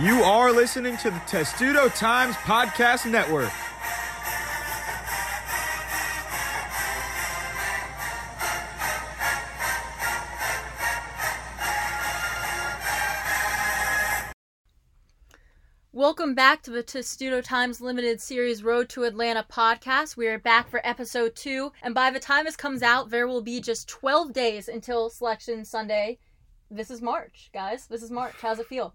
You are listening to the Testudo Times Podcast Network. Welcome back to the Testudo Times Limited Series Road to Atlanta podcast. We are back for episode two, and by the time this comes out, there will be just 12 days until Selection Sunday. This is March, guys. This is March. How's it feel?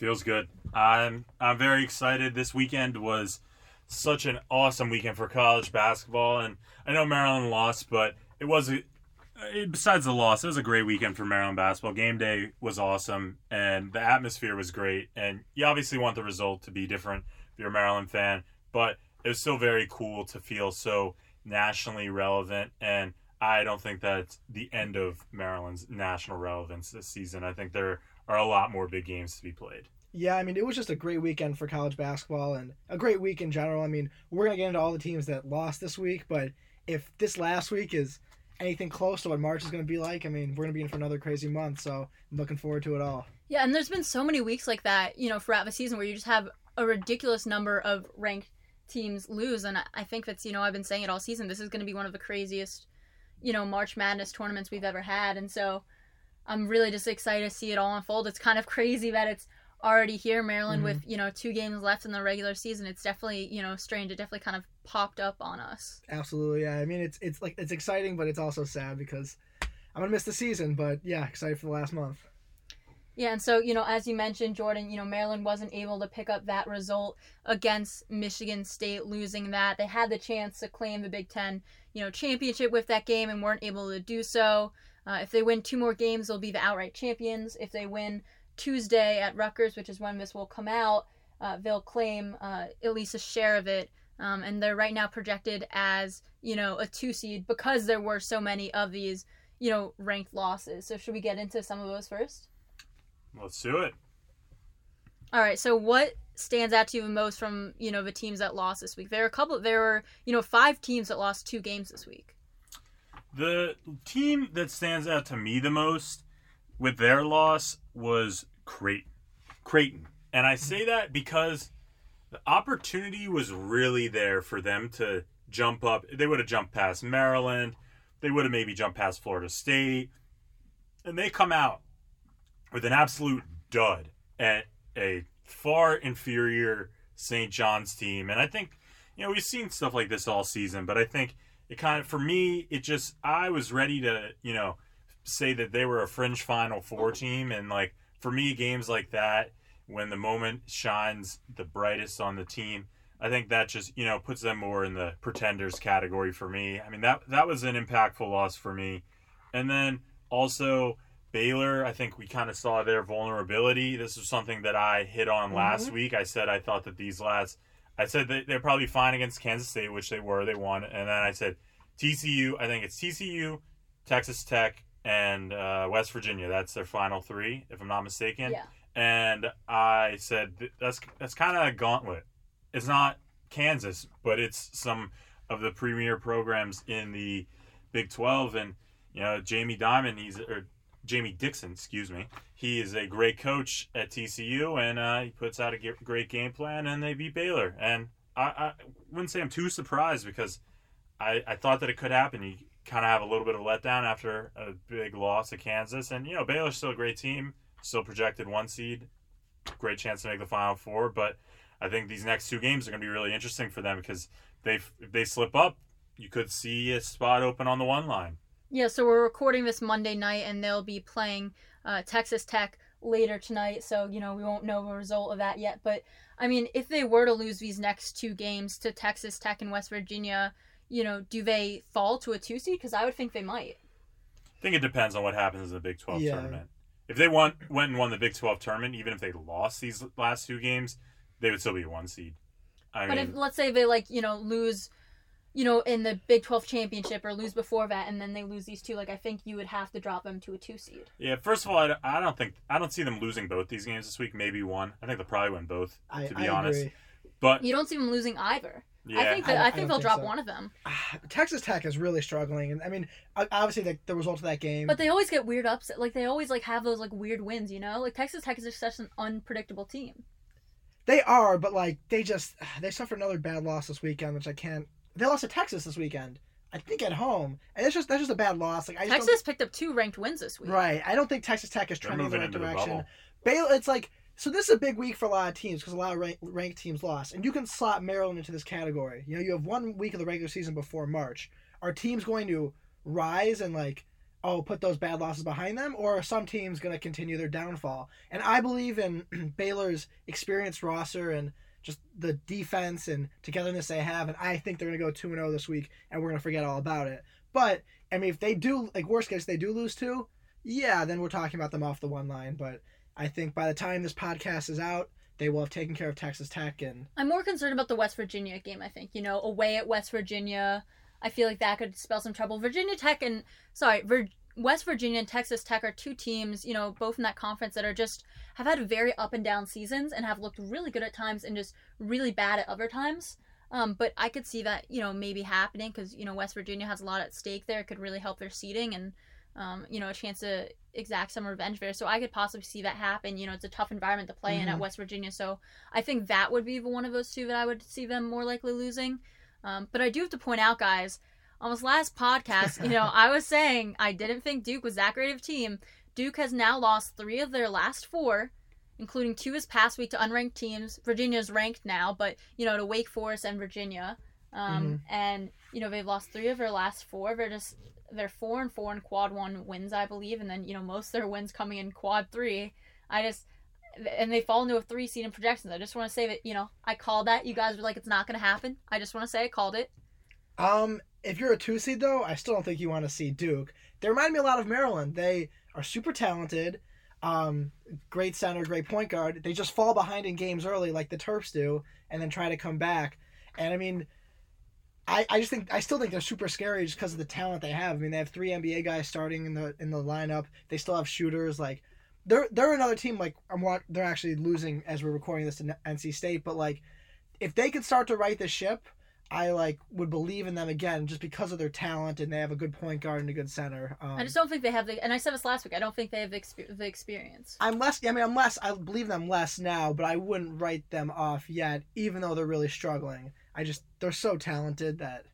Feels good. I'm I'm very excited. This weekend was such an awesome weekend for college basketball, and I know Maryland lost, but it was a eh, besides the loss, it was a great weekend for Maryland basketball. Game day was awesome, and the atmosphere was great. And you obviously want the result to be different if you're a Maryland fan, but it was still very cool to feel so nationally relevant. And I don't think that's the end of Maryland's national relevance this season. I think there are a lot more big games to be played. Yeah, I mean, it was just a great weekend for college basketball and a great week in general. I mean, we're going to get into all the teams that lost this week, but if this last week is anything close to what March is going to be like, I mean, we're going to be in for another crazy month. So I'm looking forward to it all. Yeah, and there's been so many weeks like that, you know, throughout the season where you just have a ridiculous number of ranked teams lose. And I think that's, you know, I've been saying it all season. This is going to be one of the craziest, you know, March Madness tournaments we've ever had. And so I'm really just excited to see it all unfold. It's kind of crazy that it's already here, Maryland, mm-hmm. with you know two games left in the regular season. It's definitely you know strange. It definitely kind of popped up on us. Absolutely, yeah. I mean, it's it's like it's exciting, but it's also sad because I'm gonna miss the season. But yeah, excited for the last month. Yeah, and so you know, as you mentioned, Jordan, you know, Maryland wasn't able to pick up that result against Michigan State, losing that. They had the chance to claim the Big Ten, you know, championship with that game and weren't able to do so. Uh, if they win two more games, they'll be the outright champions. If they win Tuesday at Rutgers, which is when this will come out, uh, they'll claim uh, at least a share of it. Um, and they're right now projected as, you know, a two seed because there were so many of these, you know, ranked losses. So should we get into some of those first? Let's do it. All right. So what stands out to you the most from, you know, the teams that lost this week? There are a couple, there were, you know, five teams that lost two games this week. The team that stands out to me the most with their loss was Creighton. Creighton. And I say that because the opportunity was really there for them to jump up. They would have jumped past Maryland. They would have maybe jumped past Florida State. And they come out with an absolute dud at a far inferior St. John's team. And I think, you know, we've seen stuff like this all season, but I think it kind of, for me, it just, I was ready to, you know, say that they were a fringe Final Four team. And, like, for me, games like that, when the moment shines the brightest on the team, I think that just you know puts them more in the pretenders category for me. I mean that that was an impactful loss for me, and then also Baylor. I think we kind of saw their vulnerability. This was something that I hit on mm-hmm. last week. I said I thought that these lads, I said that they're probably fine against Kansas State, which they were. They won, and then I said TCU. I think it's TCU, Texas Tech, and uh, West Virginia. That's their final three, if I'm not mistaken. Yeah. And I said that's that's kind of a gauntlet. It's not Kansas, but it's some of the premier programs in the Big 12. And you know, Jamie Dimon, he's or Jamie Dixon, excuse me. He is a great coach at TCU, and uh, he puts out a great game plan, and they beat Baylor. And I, I wouldn't say I'm too surprised because I, I thought that it could happen. You kind of have a little bit of letdown after a big loss to Kansas. And, you know, Baylor's still a great team, still projected one seed, great chance to make the Final Four. But I think these next two games are going to be really interesting for them because they if they slip up, you could see a spot open on the one line. Yeah, so we're recording this Monday night, and they'll be playing uh, Texas Tech later tonight. So you know we won't know the result of that yet. But I mean, if they were to lose these next two games to Texas Tech and West Virginia, you know, do they fall to a two seed? Because I would think they might. I think it depends on what happens in the Big 12 yeah. tournament. If they won, went and won the Big 12 tournament, even if they lost these last two games, they would still be one seed. I but mean, if let's say they like you know lose, you know, in the Big 12 championship or lose before that, and then they lose these two, like I think you would have to drop them to a two seed. Yeah, first of all, I, I don't think I don't see them losing both these games this week. Maybe one. I think they'll probably win both. To be I honest, agree. but you don't see them losing either. Yeah. I think I- that I I, don't think they'll think drop so. one of them. Ah, Texas Tech is really struggling, and I mean, obviously the, the result of that game. But they always get weird upset. Like they always like have those like weird wins. You know, like Texas Tech is just such an unpredictable team. They are, but like they just ah, they suffered another bad loss this weekend, which I can't. They lost to Texas this weekend, I think at home, and it's just that's just a bad loss. Like I just Texas picked up two ranked wins this week. right? I don't think Texas Tech is trending in the right into the direction. Baylor, it's like so. This is a big week for a lot of teams because a lot of rank, ranked teams lost, and you can slot Maryland into this category. You know, you have one week of the regular season before March. Are teams going to rise and like, oh, put those bad losses behind them, or are some teams going to continue their downfall? And I believe in Baylor's experienced roster and just the defense and togetherness they have, and I think they're going to go two and zero this week, and we're going to forget all about it. But I mean, if they do, like worst case, they do lose two, yeah, then we're talking about them off the one line. But I think by the time this podcast is out, they will have taken care of Texas Tech, and I'm more concerned about the West Virginia game. I think you know, away at West Virginia, I feel like that could spell some trouble. Virginia Tech and sorry, Vir- West Virginia and Texas Tech are two teams, you know, both in that conference that are just have had very up and down seasons and have looked really good at times and just really bad at other times. Um, but I could see that you know maybe happening because you know West Virginia has a lot at stake there. It could really help their seeding and um, you know a chance to exact some revenge there. So I could possibly see that happen. You know, it's a tough environment to play in at Mhm. West Virginia. So I think that would be one of those two that I would see them more likely losing. Um, but I do have to point out, guys, on this last podcast, you know, I was saying I didn't think Duke was that great of a team. Duke has now lost three of their last four, including two this past week to unranked teams. Virginia's ranked now, but you know, to Wake Forest and Virginia. Um, And you know, they've lost three of their last four. They're just they're four and four in quad one wins, I believe, and then you know most of their wins coming in quad three. I just and they fall into a three seed in projections. I just want to say that you know I called that. You guys were like, it's not going to happen. I just want to say I called it. um, if you're a two seed though, I still don't think you want to see Duke. They remind me a lot of Maryland. They are super talented, um, great center, great point guard. They just fall behind in games early, like the Terps do, and then try to come back. And I mean, I, I just think I still think they're super scary just because of the talent they have. I mean, they have three NBA guys starting in the in the lineup. They still have shooters. Like they're they're another team. Like I'm they're actually losing as we're recording this to NC State. But like if they could start to right the ship, I like would believe in them again just because of their talent and they have a good point guard and a good center. Um, I just don't think they have the. And I said this last week. I don't think they have the, the experience. I'm less. I mean, I'm less. I believe them less now, but I wouldn't write them off yet, even though they're really struggling. I just they're so talented that.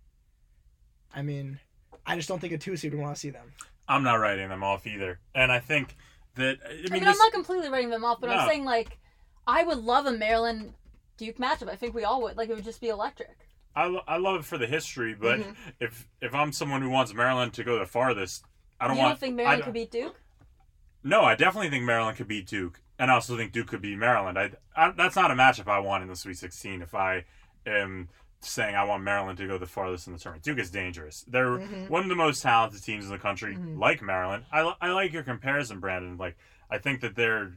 I mean, I just don't think a two seed would want to see them. I'm not writing them off either. And I think that I I mean, mean, this, I'm not completely writing them off, but I'm saying like, I would love a Maryland Duke matchup. I think we all would. Like it would just be electric. I, lo- I love it for the history, but Mhm. if if I'm someone who wants Maryland to go the farthest, I don't you want. don't think Maryland could beat Duke? No, I definitely think Maryland could beat Duke, and I also think Duke could beat Maryland. I, I that's not a matchup I want in the Sweet 16. If I am saying I want Maryland to go the farthest in the tournament, Duke is dangerous. They're Mhm. one of the most talented teams in the country, Mhm. like Maryland. I, I like your comparison, Brandon. Like I think that they're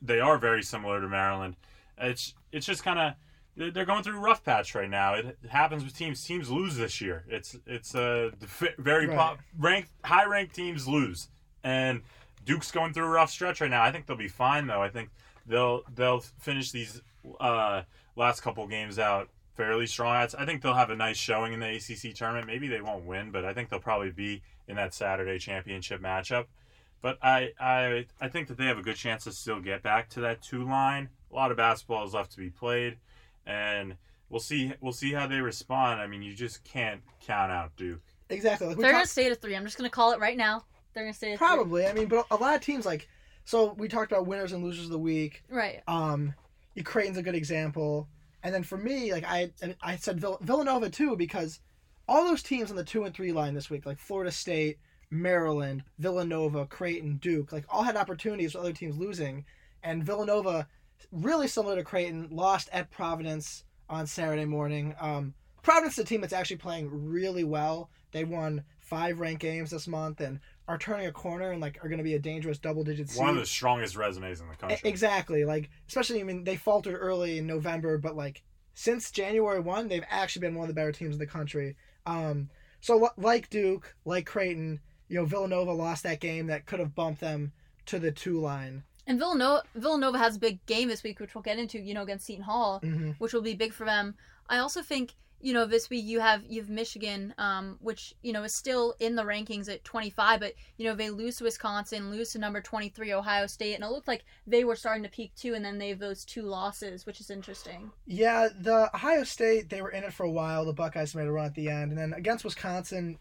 they are very similar to Maryland. It's it's just kind of they're going through a rough patch right now. It happens with teams. Teams lose this year. It's it's uh, the very Right. pop, ranked high ranked teams lose, and Duke's going through a rough stretch right now. I think they'll be fine though. I think they'll they'll finish these uh, last couple games out fairly strong. I I think they'll have a nice showing in the ACC tournament. Maybe they won't win, but I think they'll probably be in that Saturday championship matchup. But I, I I think that they have a good chance to still get back to that two line. A lot of basketball is left to be played, and we'll see we'll see how they respond. I mean, you just can't count out Duke. Exactly. Like They're talked- gonna stay at three. I'm just gonna call it right now. They're gonna stay at Probably. I mean, but a lot of teams like so we talked about winners and losers of the week. Right. Um, Creighton's a good example, and then for me, like I I said Vill- Villanova too because all those teams on the two and three line this week, like Florida State, Maryland, Villanova, Creighton, Duke, like all had opportunities with other teams losing, and Villanova, really similar to Creighton, lost at Providence on Saturday morning. Um, Providence is a team that's actually playing really well. They won five ranked games this month and are turning a corner and like are going to be a dangerous double digit seed. One of the strongest resumes in the country. Exactly. Like, especially, I mean, they faltered early in November, but like since January one, they've actually been one of the better teams in the country. Um, so li- like Duke, like Creighton, you know, Villanova lost that game that could have bumped them to the two line. And Villanova Villanova has a big game this week, which we'll get into. You know, against Seton Hall. Mm-hmm. which will be big for them. I also think you know, this week you have you have Michigan, um, which you know is still in the rankings at 25, but you know they lose to Wisconsin, lose to number 23 Ohio State, and it looked like they were starting to peak too, and then they have those two losses, which is interesting. Yeah, the Ohio State they were in it for a while. The Buckeyes made a run at the end, and then against Wisconsin,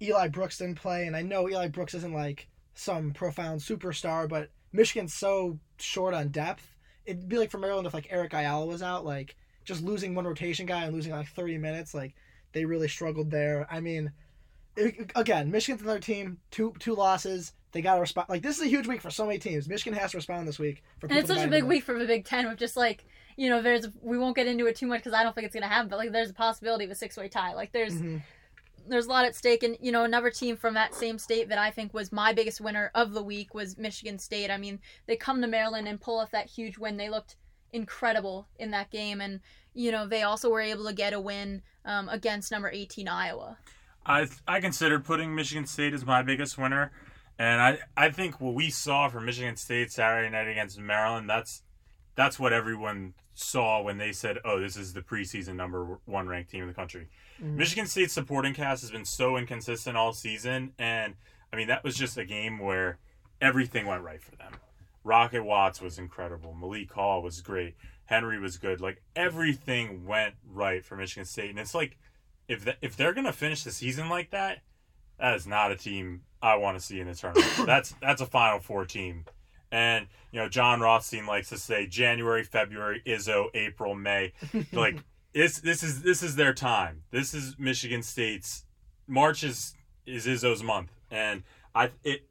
Eli Brooks didn't play, and I know Eli Brooks isn't like some profound superstar, but Michigan's so short on depth. It'd be like for Maryland if like Eric Ayala was out, like just losing one rotation guy and losing like 30 minutes, like they really struggled there. I mean, it, again, Michigan's another team, two two losses. They got to respond. Like this is a huge week for so many teams. Michigan has to respond this week. For And it's such a big week for the Big Ten with just like you know, there's we won't get into it too much because I don't think it's gonna happen, but like there's a possibility of a six way tie. Like there's them. There's a lot at stake and you know another team from that same state that i think was my biggest winner of the week was michigan state. I mean they come to maryland and pull off that huge win. They looked incredible in that game and you know they also were able to get a win um, against number 18 iowa. I I considered putting Michigan State as my biggest winner, and I I think what we saw from Michigan State Saturday night against Maryland that's that's what everyone saw when they said, "Oh, this is the preseason number one ranked team in the country." Mhm. Michigan State's supporting cast has been so inconsistent all season, and I mean that was just a game where everything went right for them. Rocket Watts was incredible. Malik Hall was great. Henry was good. Like everything went right for Michigan State, and it's like if the, if they're gonna finish the season like that, that is not a team I want to see in the tournament. that's that's a Final Four team. And you know, Jon Rothstein likes to say January, February, Izzo, April, May. Like it's this is this is their time. This is Michigan State's March is is Izzo's month, and I it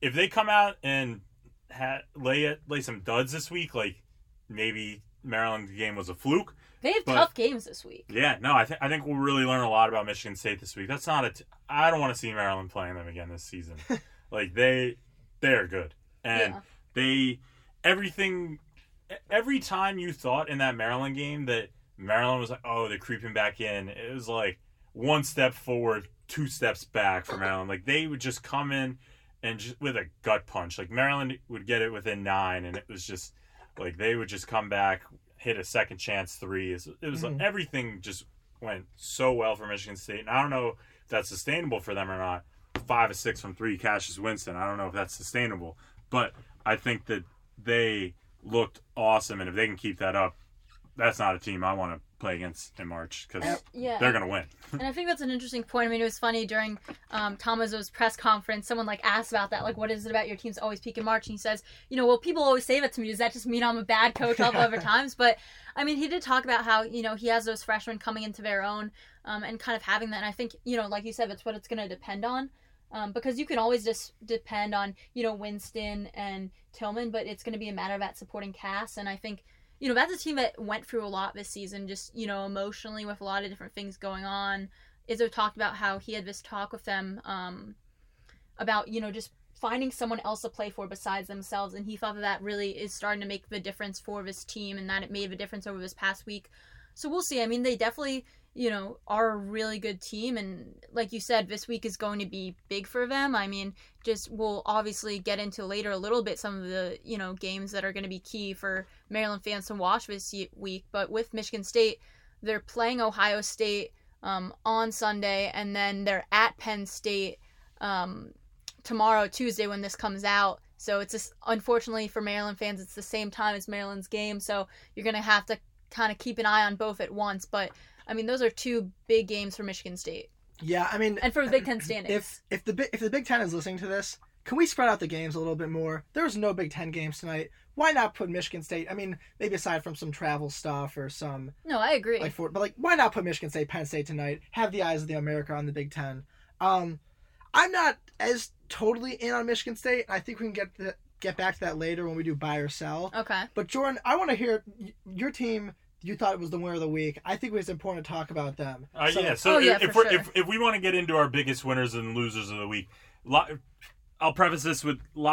if they come out and ha, lay it lay some duds this week, like maybe Maryland game was a fluke. they have But- tough games this week Yeah, no, I think I think we'll really learn a lot about Michigan State this week. That's not a. T- I don't want to see Maryland playing them again this season. like they, they are good, and Yeah. they everything. Every time you thought in that Maryland game that Maryland was like, oh, they're creeping back in, it was like one step forward, two steps back for Maryland. Like they would just come in and just with a gut punch. Like Maryland would get it within nine, and it was just like they would just come back, hit a second chance three. It was, it was like Mhm. everything just went so well for Michigan State, and I don't know if that's sustainable for them or not. Five or six from three, Cassius Winston. I don't know if that's sustainable, but I think that they looked awesome, and if they can keep that up, that's not a team I want to play against in March because yeah they're gonna win. and I think that's an interesting point. I mean, it was funny during um, press conference. Someone like asked about that, like, "What is it about your team's always peak in March?" And he says, "You know, well, people always say that to me. Does that just mean I'm a bad coach all the other times?" But I mean, he did talk about how you know he has those freshmen coming into their own um, and kind of having that. And I think you know, like you said, that's what it's going to depend on. Um, because you can always just depend on you know Winston and Tillman, but it's going to be a matter of that supporting cast. And I think you know, that's a team that went through a lot this season, just, you know, emotionally with a lot of different things going on. Izzo talked about how he had this talk with them um, about, you know, just finding someone else to play for besides themselves. And he thought that that really is starting to make the difference for this team and that it made a difference over this past week. So we'll see. I mean, they definitely, you know, are a really good team. And like you said, this week is going to be big for them. I mean, just we'll obviously get into later a little bit some of the, you know, games that are going to be key for Maryland fans to watch this week. But with Michigan State, they're playing Ohio State um, on Sunday, and then they're at Penn State um, tomorrow, Tuesday, when this comes out. So it's just unfortunately for Maryland fans, it's the same time as Maryland's game. So you're gonna have to kind of keep an eye on both at once. But I mean, those are two big games for Michigan State Yeah, I mean, and for the Big Ten standings. if if the if the Big Ten is listening to this, can we spread out the games a little bit more? There's no Big Ten games tonight. Why not put Michigan State? I mean, maybe aside from some travel stuff or some no, I agree. like for, but like why not put Michigan State, Penn State tonight? Have the eyes of the America on the Big Ten. Um, I'm not as totally in on Michigan State. I think we can get the, get back to that later when we do buy or sell. okay. But Jordan, I want to hear your team. You thought it was the winner of the week. I think it was important to talk about them. Uh, So- yeah, so Oh, yeah, if, if we're sure. if, if we want to get into our biggest winners and losers of the week, I'll preface this with when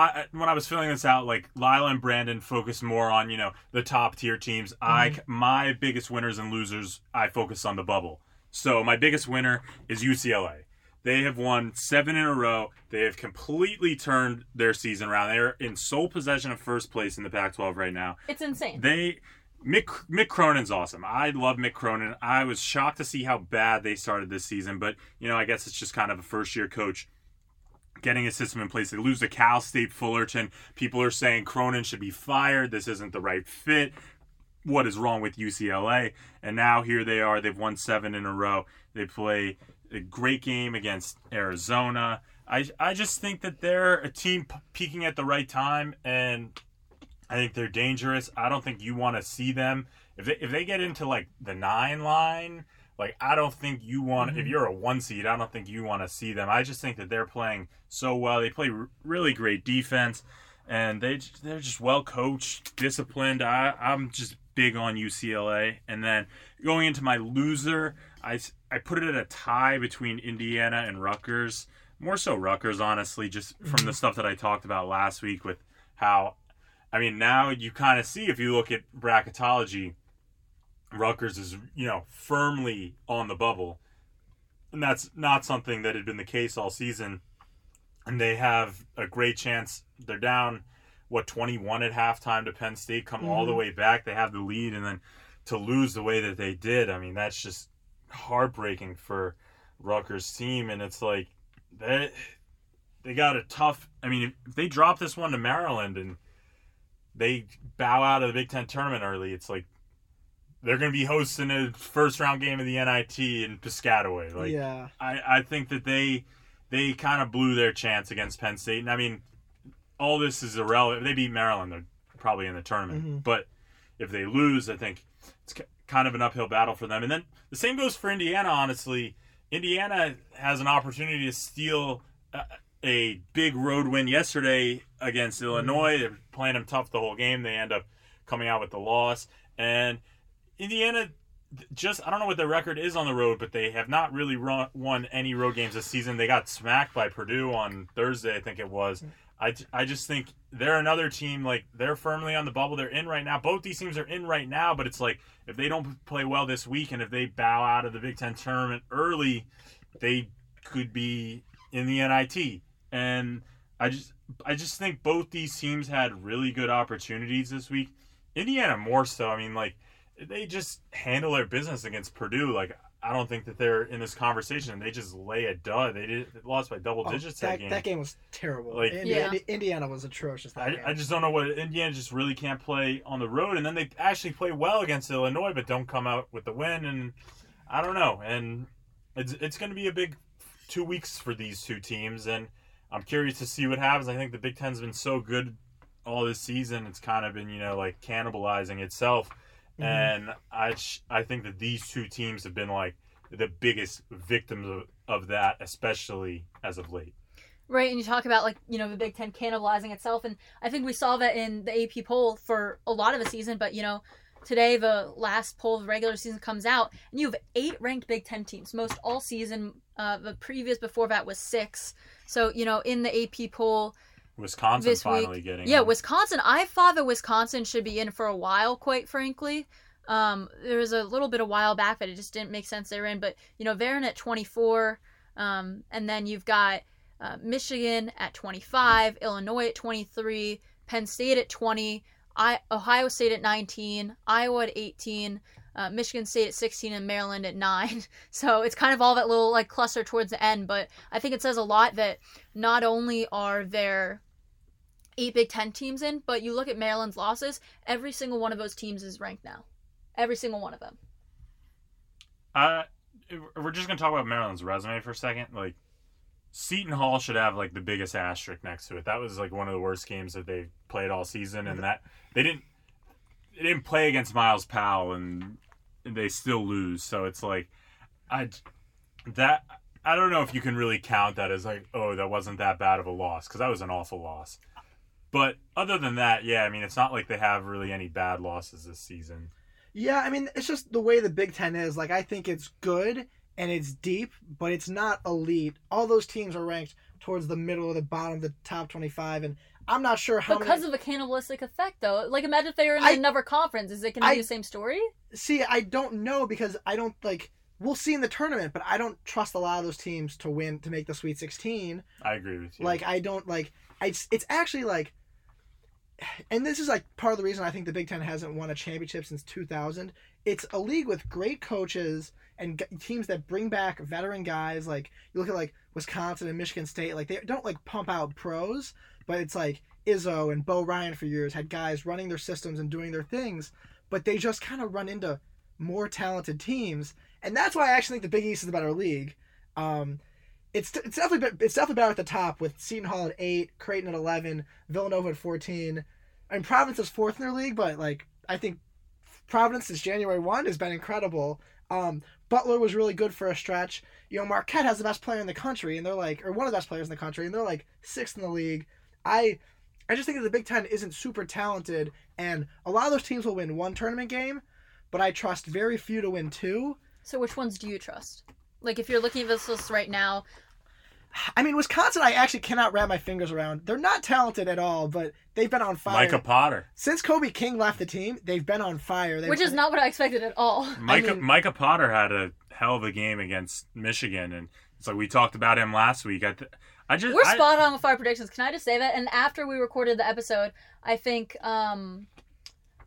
I was filling this out, like Lila and Brandon focused more on you know the top tier teams. I my biggest winners and losers, I focus on the bubble. So my biggest winner is UCLA. They have won seven in a row. They have completely turned their season around. They're in sole possession of first place in the Pac-12 right now It's insane. they Mick Mick Cronin's awesome. I love Mick Cronin. I was shocked to see how bad they started this season, but you know, I guess it's just kind of a first year coach getting a system in place. They lose to Cal State Fullerton. People are saying Cronin should be fired. This isn't the right fit. What is wrong with UCLA? And now here they are. They've won seven in a row. They play a great game against Arizona. I I just think that they're a team peaking at the right time, and I think they're dangerous. I don't think you want to see them if they, if they get into like the nine line. Like I don't think you want if mm-hmm. you're a one seed, I don't think you want to see them. I just think that they're playing so well. They play r- really great defense, and they they're just well coached, disciplined. I I'm just big on UCLA. And then going into my loser, I I put it at a tie between Indiana and Rutgers. More so Rutgers, honestly, just from the mm-hmm. stuff that I talked about last week with how I mean, now you kind of see if you look at bracketology, Rutgers is, you know, firmly on the bubble. And that's not something that had been the case all season. And they have a great chance. They're down, what, 21 at halftime to Penn State, come all the Mhm. way back. They have the lead. And then to lose the way that they did, I mean, that's just heartbreaking for Rutgers' team. And it's like, they, they got a tough. I mean, if they drop this one to Maryland and they bow out of the Big Ten tournament early, it's like they're going to be hosting a first round game of the NIT in Piscataway. Like, yeah. I, I think that they they kind of blew their chance against Penn State. And I mean, all this is irrelevant. They beat Maryland, they're probably in the tournament. Mhm. But if they lose, I think it's kind of an uphill battle for them. And then the same goes for Indiana, honestly. Indiana has an opportunity to steal a, a big road win yesterday against Illinois. They're playing them tough the whole game. They end up coming out with the loss. And Indiana just I don't know what their record is on the road, but they have not really run, won any road games this season. They got smacked by Purdue on Thursday, I think it was. I, I just think they're another team like they're firmly on the bubble. They're in right now. Both these teams are in right now, but it's like if they don't play well this week and if they bow out of the Big Ten tournament early, they could be in the NIT. And I just I just think both these teams had really good opportunities this week. Indiana more so. I mean, like they just handle their business against Purdue. Like I don't think that they're in this conversation. They just lay a dud. They did they lost by double Oh, digits that, that, game. that game was terrible. Like- Indi- Yeah. Indiana was atrocious. That I, game. I just don't know what Indiana just really can't play on the road, and then they actually play well against Illinois, but don't come out with the win. And I don't know. And it's it's going to be a big two weeks for these two teams, and I'm curious to see what happens. I think the Big Ten's been so good all this season; it's kind of been you know like cannibalizing itself. Mhm. And I sh- I think that these two teams have been like the biggest victims of, of that, especially as of late. Right, and you talk about like you know the Big Ten cannibalizing itself, and I think we saw that in the AP poll for a lot of the season. But you know, today the last poll of the regular season comes out, and you have eight ranked Big Ten teams, most all season. Uh, the previous before that was six. So you know, in the AP poll, Wisconsin This week- finally getting yeah, in. Wisconsin. I thought that Wisconsin should be in for a while, quite frankly. Um, there was a little bit of a while back that it just didn't make sense they were in, but you know they're in at 24, um, and then you've got uh, Michigan at 25, Illinois at 23, Penn State at 20, I, Ohio State at 19, Iowa at 18, uh, Michigan State at 16, and Maryland at 9. So it's kind of all that little like cluster towards the end, but I think it says a lot that not only are there eight Big Ten teams in, but you look at Maryland's losses, every single one of those teams is ranked now. Every single one of them. Uh, we're just gonna talk about Maryland's resume for a second. Like, Seton Hall should have like the biggest asterisk next to it. That was like one of the worst games that they played all season, and that they didn't they didn't play against Myles Powell, and they still lose. So it's like, I that I don't know if you can really count that as like, oh, that wasn't that bad of a loss because that was an awful loss. But other than that, yeah, I mean, it's not like they have really any bad losses this season. Yeah, I mean, it's just the way the Big Ten is. Like, I think it's good and it's deep, but it's not elite. All those teams are ranked towards the middle of the bottom of the top 25, and I'm not sure how because many... of a cannibalistic effect, though. Like, imagine if they were in I- another conference. Is it going to I- be the same story? See, I don't know because I don't, like... We'll see in the tournament, but I don't trust a lot of those teams to win, to make the Sweet 16. I agree with you. Like, I don't, like... I, it's actually, like... and this is like part of the reason I think the Big Ten hasn't won a championship since 2000. It's a league with great coaches and g- teams that bring back veteran guys. Like you look at like Wisconsin and Michigan State. Like they don't like pump out pros, but it's like Izzo and Bo Ryan for years had guys running their systems and doing their things, but they just kind of run into more talented teams, and that's why I actually think the Big East is a better league. Um, it's it's definitely it's definitely better at the top with Seton Hall at eight, Creighton at eleven, Villanova at fourteen. I mean Providence is fourth in their league, but like I think Providence since January one has been incredible. Um, Butler was really good for a stretch. You know Marquette has the best player in the country, and they're like or one of the best players in the country, and they're like sixth in the league. I I just think that the Big Ten isn't super talented, and a lot of those teams will win one tournament game, but I trust very few to win two. So which ones do you trust? Like if you're looking at this list right now, I mean, Wisconsin, I actually cannot wrap my fingers around. They're not talented at all, but they've been on fire. Micah Potter. Since Kobe King left the team, they've been on fire. They've, which is not what I expected at all. Micah mean- Micah Potter had a hell of a game against Michigan, and it's like we talked about him last week. I, th- I just We're I- spot on with our predictions. Can I just say that? And after we recorded the episode, I think um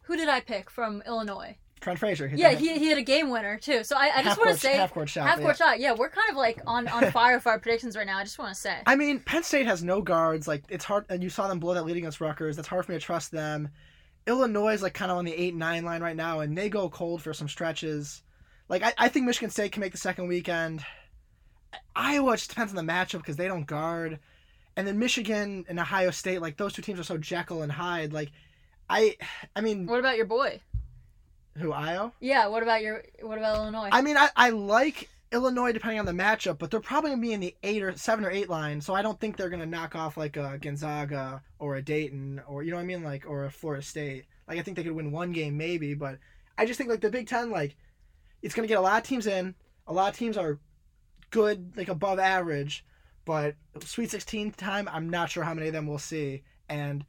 who did I pick from Illinois? Trent Frazier. Yeah, he, he had a game winner too. So I, I just want to say half court shot. half yeah. court shot. Yeah, we're kind of like on on fire with our predictions right now. I just want to say. I mean, Penn State has no guards. Like it's hard, and you saw them blow that lead against Rutgers. That's hard for me to trust them. Illinois is like kind of on the eight nine line right now, and they go cold for some stretches. Like I, I think Michigan State can make the second weekend. Iowa just depends on the matchup because they don't guard, and then Michigan and Ohio State, like those two teams are so Jekyll and Hyde. Like, I, I mean, What about your boy? Who Io? Yeah. What about your what about Illinois? I mean, I, I like Illinois depending on the matchup, but they're probably gonna be in the eight or seven or eight line, so I don't think they're gonna knock off like a Gonzaga or a Dayton or you know what I mean, like or a Florida State. Like I think they could win one game maybe, but I just think like the Big Ten, like it's gonna get a lot of teams in. A lot of teams are good, like above average, but Sweet Sixteen time, I'm not sure how many of them we'll see. And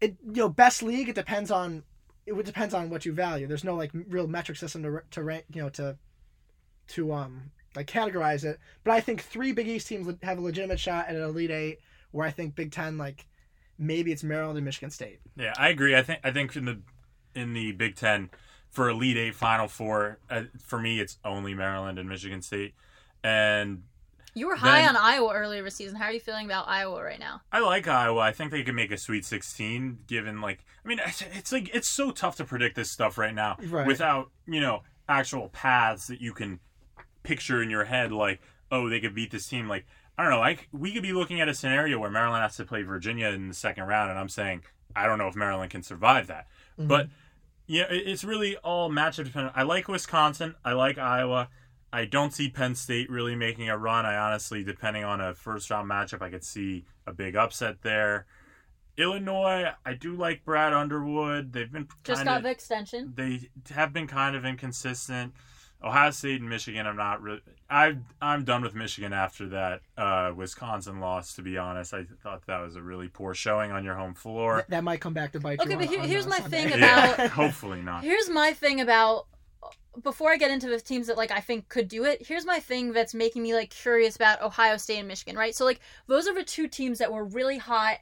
it, you know, best league, it depends on. It would- depends on what you value. There's no like real metric system to to rank, you know, to to um like categorize it. But I think three Big East teams have a legitimate shot at an Elite Eight. Where I think Big Ten, like maybe it's Maryland and Michigan State. Yeah, I agree. I think I think in the in the Big Ten for Elite Eight, Final Four, uh, for me it's only Maryland and Michigan State, and you were high then- on Iowa earlier this season. How are you feeling about Iowa right now? I like Iowa. I think they can make a Sweet Sixteen. Given like, I mean, it's, it's like it's so tough to predict this stuff right now Right. without you know actual paths that you can picture in your head. Like, oh, they could beat this team. Like, I don't know. Like, we could be looking at a scenario where Maryland has to play Virginia in the second round, and I'm saying I don't know if Maryland can survive that. Mm-hmm. But yeah, it's really all matchup dependent. I like Wisconsin. I like Iowa. I don't see Penn State really making a run. I honestly, depending on a first round matchup, I could see a big upset there. Illinois, I do like Brad Underwood. They've been Just kind got of the extension. they have been kind of inconsistent. Ohio State and Michigan, I'm not really. I I'm done with Michigan after that uh, Wisconsin loss. To be honest, I thought that was a really poor showing on your home floor. Th- that might come back to bite Okay, you. but on- here- on, here's uh, my Sunday. thing Yeah, about- hopefully not. Here's my thing about before I get into the teams that like I think could do it. Here's my thing that's making me like curious about Ohio State and Michigan, right? So like those are the two teams that were really hot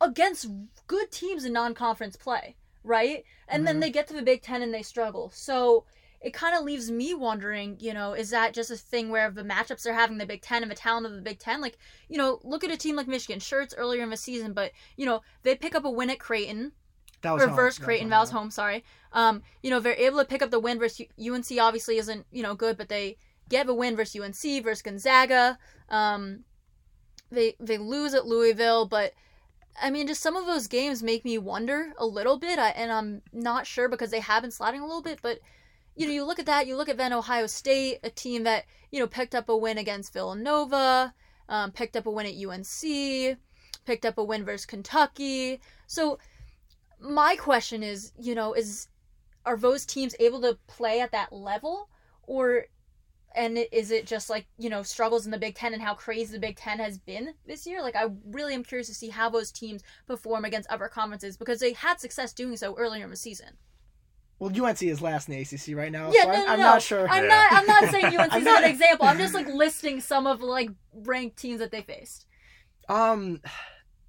against good teams in non-conference play, right? And then Mhm. they get to the Big 10 and they struggle. So it kind of leaves me wondering, you know, is that just a thing where the matchups they're having the Big Ten and the talent of the Big Ten? Like, you know, look at a team like Michigan. Sure, it's earlier in the season, but, you know, they pick up a win at Creighton That was reverse home. Creighton, Val's home. home. Sorry. Um, you know they're able to pick up the win versus UNC. Obviously, isn't you know good, but they get a win versus UNC versus Gonzaga. Um, they they lose at Louisville, but I mean, just some of those games make me wonder a little bit. I, and I'm not sure because they have been sliding a little bit, but. You know, you look at that. You look at then Ohio State, a team that you know picked up a win against Villanova, um, picked up a win at UNC, picked up a win versus Kentucky. So my question is, you know, is are those teams able to play at that level or and is it just like, you know, struggles in the Big 10 and how crazy the Big 10 has been this year? Like I really am curious to see how those teams perform against other conferences because they had success doing so earlier in the season. Well, UNC is last in the ACC right now, Yeah, so no, I'm, no, I'm no. not sure. I'm Yeah. not I'm not saying UNC is not- an example. I'm just like listing some of like ranked teams that they faced. Um,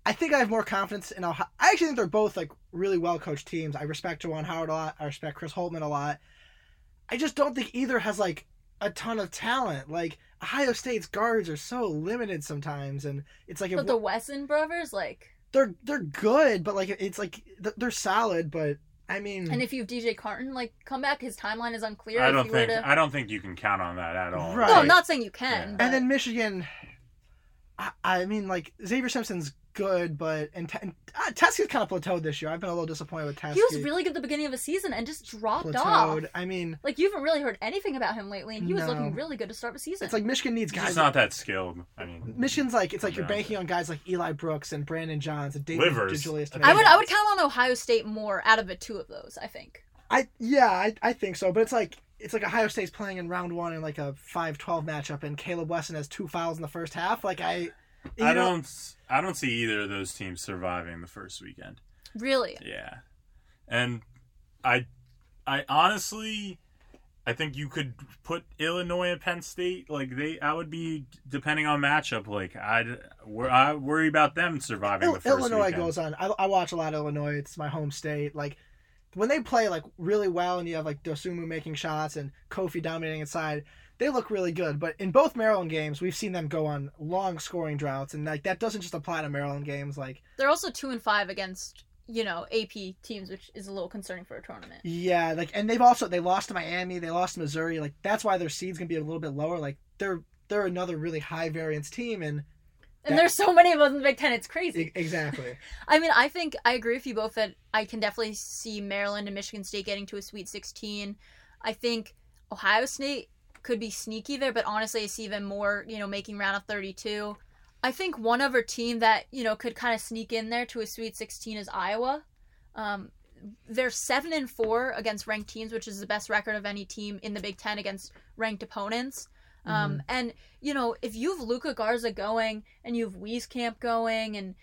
I think I have more confidence in Ohio. I actually think they're both like really well coached teams. I respect Juwan Howard a lot. I respect Chris Holtmann a lot. I just don't think either has like a ton of talent. Like Ohio State's guards are so limited sometimes, and it's like if But the Wesson brothers, like, they're they're good, but like it's like they're solid. But I mean, and if you have DJ Carton, like, come back, his timeline is unclear. I don't you think to... I don't think you can count on that at all. Right. No, I'm not saying you can. Yeah. But... and then Michigan. I, I mean, like Xavier Simpson's good, but and, Te- and uh, Teske's kind of plateaued this year. I've been a little disappointed with Teskey. he was really good at the beginning of the season and just dropped off. plateaued. I mean, Like you haven't really heard anything about him lately, and he was No. looking really good to start the season. it's like Michigan needs guys. just not that skilled. I mean, Michigan's like it's like you're banking on guys like Eli Brooks and Brandon Johns and David Livers. DeJulius. I I would I would count on Ohio State more out of the two of those. I think. I yeah, I, I think so, but it's like it's like Ohio State's playing in round one in like a 5-12 matchup, and Caleb Wesson has two fouls in the first half. Like I, you I know- don't I don't see either of those teams surviving the first weekend. Really, Yeah, and I I honestly I think you could put Illinois and Penn State like they I would be depending on matchup like I'd I worry about them surviving Il- the first Illinois weekend. goes on. I, I watch a lot of Illinois. It's my home state. Like when they play like really well, and you have like Dosunmu making shots and Kofi dominating inside, they look really good. But in both Maryland games, we've seen them go on long scoring droughts, and like that doesn't just apply to Maryland games. Like they're also two and five against you know AP teams, which is a little concerning for a tournament. yeah, like and they've also they lost to Miami, they lost to Missouri. Like that's why their seed's gonna be a little bit lower. Like they're they're another really high variance team, and And That- there's so many of us in the Big Ten, it's crazy. exactly. I mean, I think I agree with you both that I can definitely see Maryland and Michigan State getting to a Sweet 16. I think Ohio State could be sneaky there, but honestly, it's even more, you know, making round of 32. I think one other team that, you know, could kind of sneak in there to a Sweet 16 is Iowa. Um, they're 7 and 4 against ranked teams, which is the best record of any team in the Big Ten against ranked opponents. Um, and you know, if you have Luka Garza going and you have Wieskamp going, and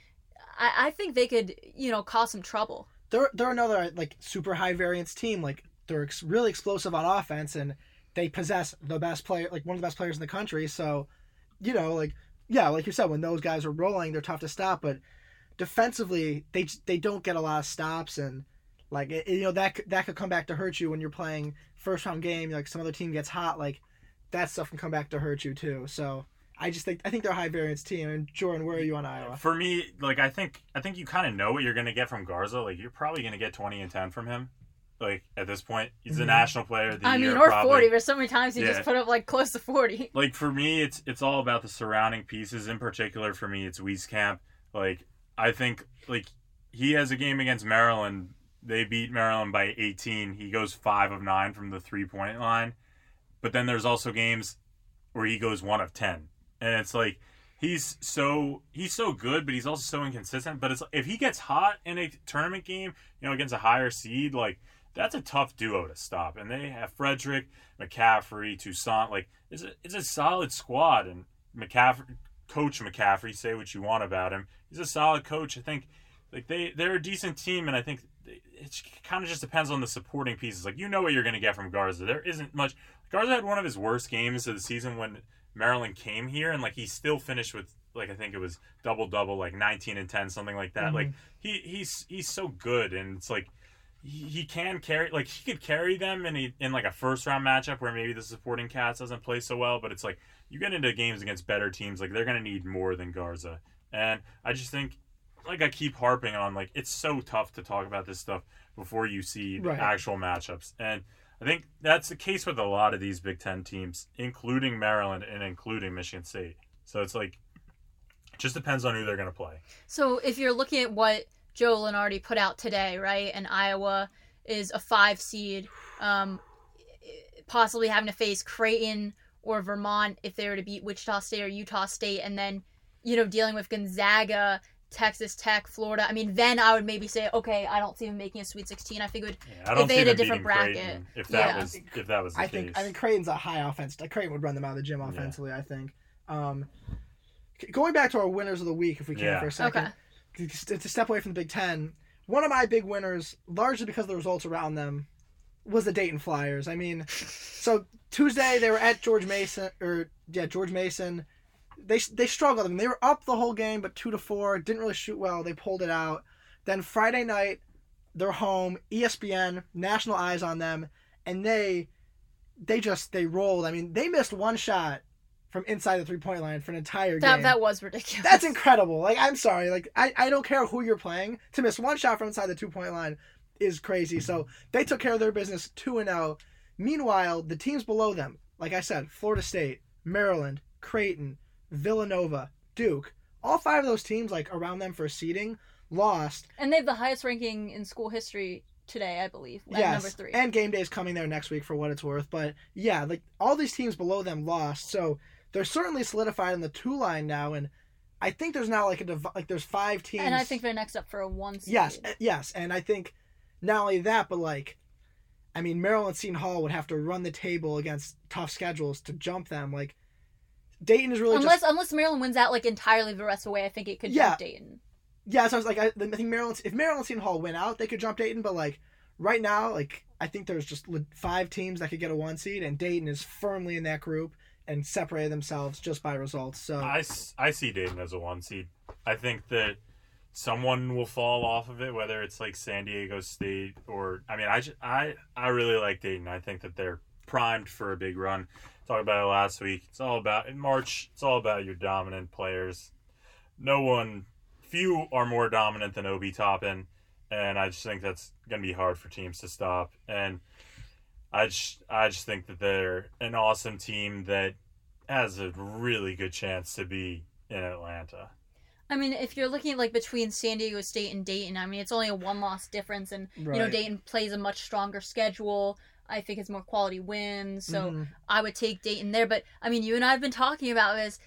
I, I think they could, you know, cause some trouble. they're they're another like super high variance team. Like they're ex- really explosive on offense, and they possess the best player, like one of the best players in the country. So, you know, like yeah, like you said, when those guys are rolling, they're tough to stop. But defensively, they they don't get a lot of stops, and like it, you know that that could come back to hurt you when you're playing first round game. Like some other team gets hot, like that stuff can come back to hurt you too. So. I just think I think they're a high variance team. And Jordan, where are you on Iowa? For me, like I think I think you kind of know what you're gonna get from Garza. Like you're probably gonna get 20 and 10 from him. Like at this point, he's a Mhm. national player of the I year. mean, or probably. 40. There's so many times he Yeah. just put up like close to 40. like for me it's it's all about the surrounding pieces in particular for me it's Wieskamp like I think like he has a game against Maryland they beat Maryland by 18 he goes 5 of 9 from the three point line but then there's also games where he goes 1 of 10 and it's like he's so he's so good but he's also so inconsistent but it's if he gets hot in a tournament game you know against a higher seed like that's a tough duo to stop and they have Fredrick McCaffery, Toussaint. Like it's a it's a solid squad, and McCaffery, Coach McCaffery, say what you want about him. He's a solid coach. I think like they they're a decent team, and I think it kind of just depends on the supporting pieces. Like you know what you're going to get from Garza. There isn't much. Garza had one of his worst games of the season when Maryland came here, and like he still finished with like I think it was double double, like 19 and 10, something like that. Mhm. Like he he's he's so good, and it's like he, he can carry like he could carry them in a, in like a first round matchup where maybe the supporting cast doesn't play so well, but it's like you get into games against better teams, like they're gonna need more than Garza, and I just think like I keep harping on like it's so tough to talk about this stuff before you see the Right. actual matchups, and I think that's the case with a lot of these Big Ten teams, including Maryland and including Michigan State. So it's like it just depends on who they're gonna play. So if you're looking at what Joe Lunardi put out today, right, and Iowa is a five seed, um, possibly having to face Creighton or Vermont if they were to beat Wichita State or Utah State, and then you know dealing with Gonzaga, Texas Tech, Florida. I mean, then I would maybe say, okay, I don't see them making a Sweet 16. I figured Yeah, I don't they had a different bracket. Creighton if that Yeah. was if that was the I case. think I think Creighton's a high offense. Creighton would run them out of the gym offensively. I think. Um, going back to our winners of the week, if we can Yeah. for a second, Okay. To, to step away from the Big Ten. One of my big winners, largely because of the results around them, was the Dayton Flyers. I mean, so Tuesday they were at George Mason, or yeah, George Mason. they they struggled. I mean, they were up the whole game, but two to four, didn't really shoot well. They pulled it out. Then Friday night, they're home. ESPN, national eyes on them, and they they just they rolled. I mean, they missed one shot from inside the three point line for an entire That game. that was ridiculous. That's incredible. Like I'm sorry. Like I, I don't care who you're playing. To miss one shot from inside the two point line is crazy. So they took care of their business two and zero. Meanwhile, the teams below them, like I said, Florida State, Maryland, Creighton, Villanova, Duke, all five of those teams like around them for seeding lost. And they have the highest ranking in school history today, I believe. At yes, and game day is coming there next week for what it's worth. But yeah, like all these teams below them lost, so they're certainly solidified in the two line now. And I think there's now like a div- like there's five teams. And I think they're next up for a one seed. Yes, uh, yes, and I think not only that, but like, I mean, Maryland Seton Hall would have to run the table against tough schedules to jump them. Like, Dayton is really Unless just unless Maryland wins out like entirely the rest of the way, I think it could Yeah. jump Dayton. yeah. So I was like, I, I think Maryland, if Maryland Seton Hall win out, they could jump Dayton. But like right now, like I think there's just five teams that could get a one seed, and Dayton is firmly in that group and separated themselves just by results. So I see Dayton as a one seed. I think that someone will fall off of it, whether it's like San Diego State or I mean, I I I really like Dayton. I think that they're primed for a big run. Talked about it last week. It's all about in March. It's all about your dominant players. No one, few are more dominant than Obi Toppin, and I just think that's going to be hard for teams to stop. And I just I just think that they're an awesome team that has a really good chance to be in Atlanta. I mean, if you're looking at like between San Diego State and Dayton, I mean, it's only a one loss difference, and you know Dayton plays a much stronger schedule. I think it's more quality wins, so Mhm. I would take Dayton there. But I mean, you and I have been talking about this.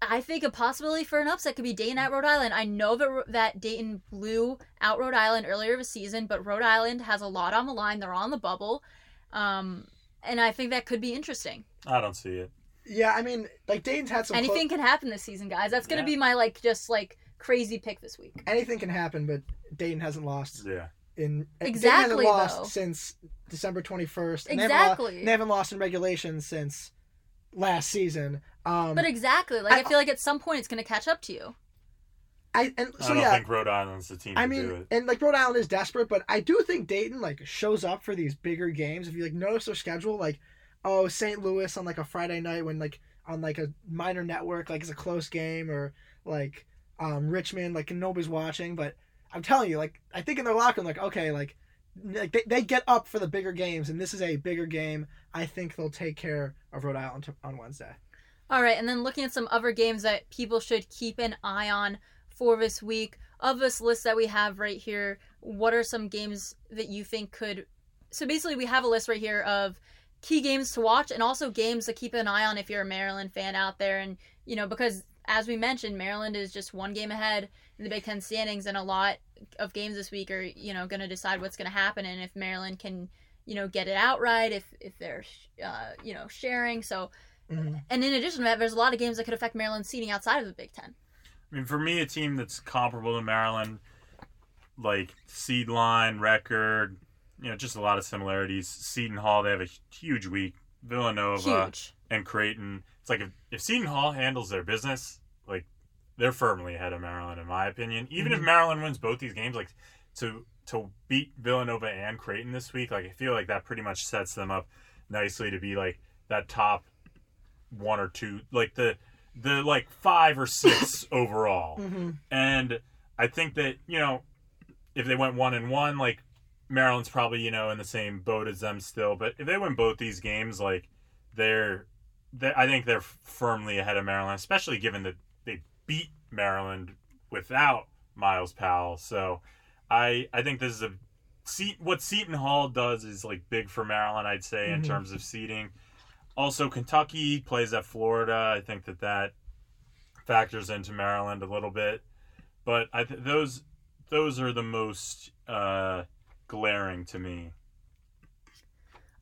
I think a possibility for an upset could be Dayton at Rhode Island. I know that that Dayton blew out Rhode Island earlier this season, but Rhode Island has a lot on the line. They're on the bubble, um, and I think that could be interesting. I don't see it. yeah, I mean, like Dayton's had some clo- Anything can happen this season, guys. That's gonna Yeah. be my like just like crazy pick this week. anything can happen, but Dayton hasn't lost Yeah. in Dayton Exactly, hasn't lost though. since December 21st. And They haven't, lo- Exactly. they haven't lost in regulation since last season. Um, But exactly, like I, I- feel like at some point it's gonna catch up to you. I and I so don't yeah, think Rhode Island's the team I to do mean, it. and like Rhode Island is desperate, but I do think Dayton like shows up for these bigger games. If you like notice their schedule, like oh St. Louis on like a Friday night when like on like a minor network, like it's a close game, or like um Richmond, like nobody's watching. But I'm telling you, like I think in their locker room, like okay, like like they, they get up for the bigger games, and this is a bigger game. I think they'll take care of Rhode Island on Wednesday. All right, and then looking at some other games that people should keep an eye on for this week. Of this list that we have right here, what are some games that you think could? So basically, we have a list right here of key games to watch and also games to keep an eye on if you're a Maryland fan out there. And you know, because as we mentioned, Maryland is just one game ahead in the Big Ten standings, and a lot of games this week are you know going to decide what's going to happen and if Maryland can you know get it outright if if they're uh, you know sharing. So Mhm. and in addition to that, there's a lot of games that could affect Maryland's seating outside of the Big Ten. I mean, for me, a team that's comparable to Maryland, like seed line, record, you know, just a lot of similarities. Seton Hall, they have a huge week. Villanova Huge. and Creighton. It's like if, if Seton Hall handles their business, like they're firmly ahead of Maryland, in my opinion. Even if Mhm. Maryland wins both these games, like to to beat Villanova and Creighton this week, like I feel like that pretty much sets them up nicely to be like that top one or two, like the the like five or six overall. Mm-hmm. And I think that, you know, if they went one and one, like Maryland's probably, you know, in the same boat as them still. But if they win both these games, like they're, they I think they're firmly ahead of Maryland, especially given that beat Maryland without Myles Powell. So I I think this is a seat what Seton Hall does is like big for Maryland, I'd say, in Mhm. terms of seeding. Also, Kentucky plays at Florida. I think that that factors into Maryland a little bit, but I th- those those are the most uh, glaring to me.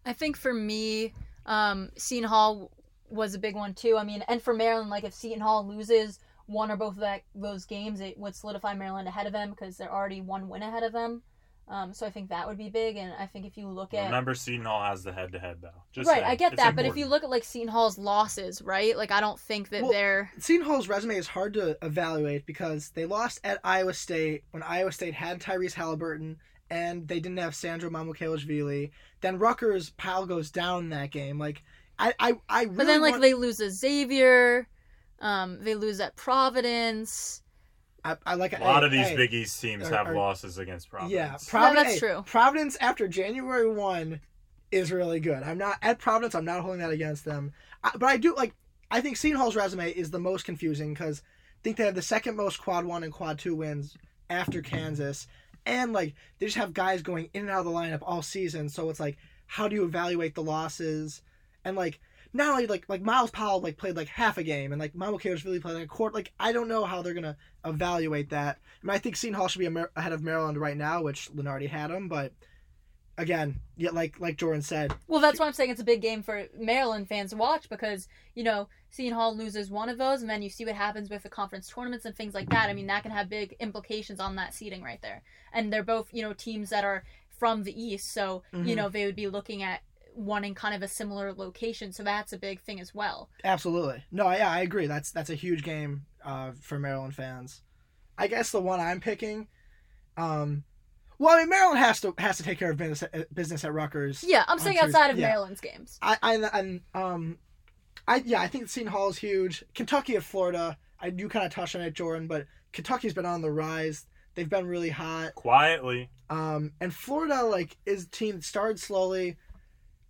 I think for me, um, Seton Hall was a big one too. I mean, and for Maryland, like if Seton Hall loses one or both of that those games, it would solidify Maryland ahead of them because they're already one win ahead of them. Um, so I think that would be big, and I think if you look at Remember, Seton Hall has the head-to-head though. Just right, saying. I get It's that, but if you look at like Seton Hall's losses, right? Like I don't think that Well, they're Seton Hall's resume is hard to evaluate because they lost at Iowa State when Iowa State had Tyrese Halliburton and they didn't have Sandro Mamukelashvili. Then Rutgers' pile goes down in that game. Like I, I, I really. But then, like, want- they lose to Xavier. Um, they lose at Providence. I, I like a lot hey, of these hey, Big East teams are- have are- losses against Providence. Yeah, Providence. that's true. Providence after January one is really good. I'm not at Providence. I'm not holding that against them. I, but I do like. I think Seton Hall's resume is the most confusing because I think they have the second most quad one and quad two wins after Kansas, and like they just have guys going in and out of the lineup all season. So it's like, how do you evaluate the losses? And like not only like like Myles Powell like played like half a game, and like Mamo really played like a quarter. Like I don't know how they're gonna evaluate that. I mean, I think Seton Hall should be ahead of Maryland right now, which Lunardi had them, but again, yeah, like like Jordan said, Well, that's why I'm saying it's a big game for Maryland fans to watch because you know Seton Hall loses one of those, and then you see what happens with the conference tournaments and things like that. I mean, that can have big implications on that seating right there. And they're both you know teams that are from the East, so you Mhm. know they would be looking at wanting kind of a similar location. So that's a big thing as well. absolutely. No, yeah, I agree. That's that's a huge game uh, for Maryland fans. I guess the one I'm picking, um, well, I mean Maryland has to has to take care of business at, business at Rutgers. Yeah, I'm On saying Tuesday- outside of yeah. Maryland's games. I I and um, I yeah, I think Seton Hall is huge. Kentucky at Florida, I do kind of touch on it, Jordan, but Kentucky's been on the rise. They've been really hot. Quietly, Um, and Florida like is a team that started slowly.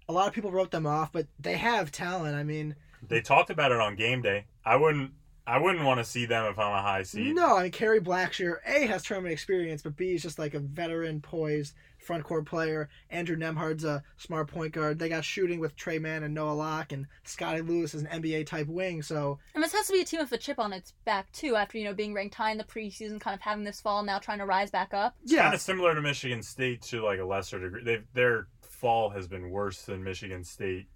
A lot of people wrote them off, but they have talent. I mean, they talked about it on game day. I wouldn't. I wouldn't want to see them if I'm a high seed. no, I mean Kerry Blackshear A has tournament experience, but B is just like a veteran, poised front court player. Andrew Nembhard's a smart point guard. They got shooting with Tre Mann and Noah Locke, and Scottie Lewis is an NBA type wing. So And this has to be a team with a chip on its back too. After you know being ranked high in the preseason, kind of having this fall, now trying to rise back up. yeah, Kind of similar to Michigan State to like a lesser degree. They their fall has been worse than Michigan State,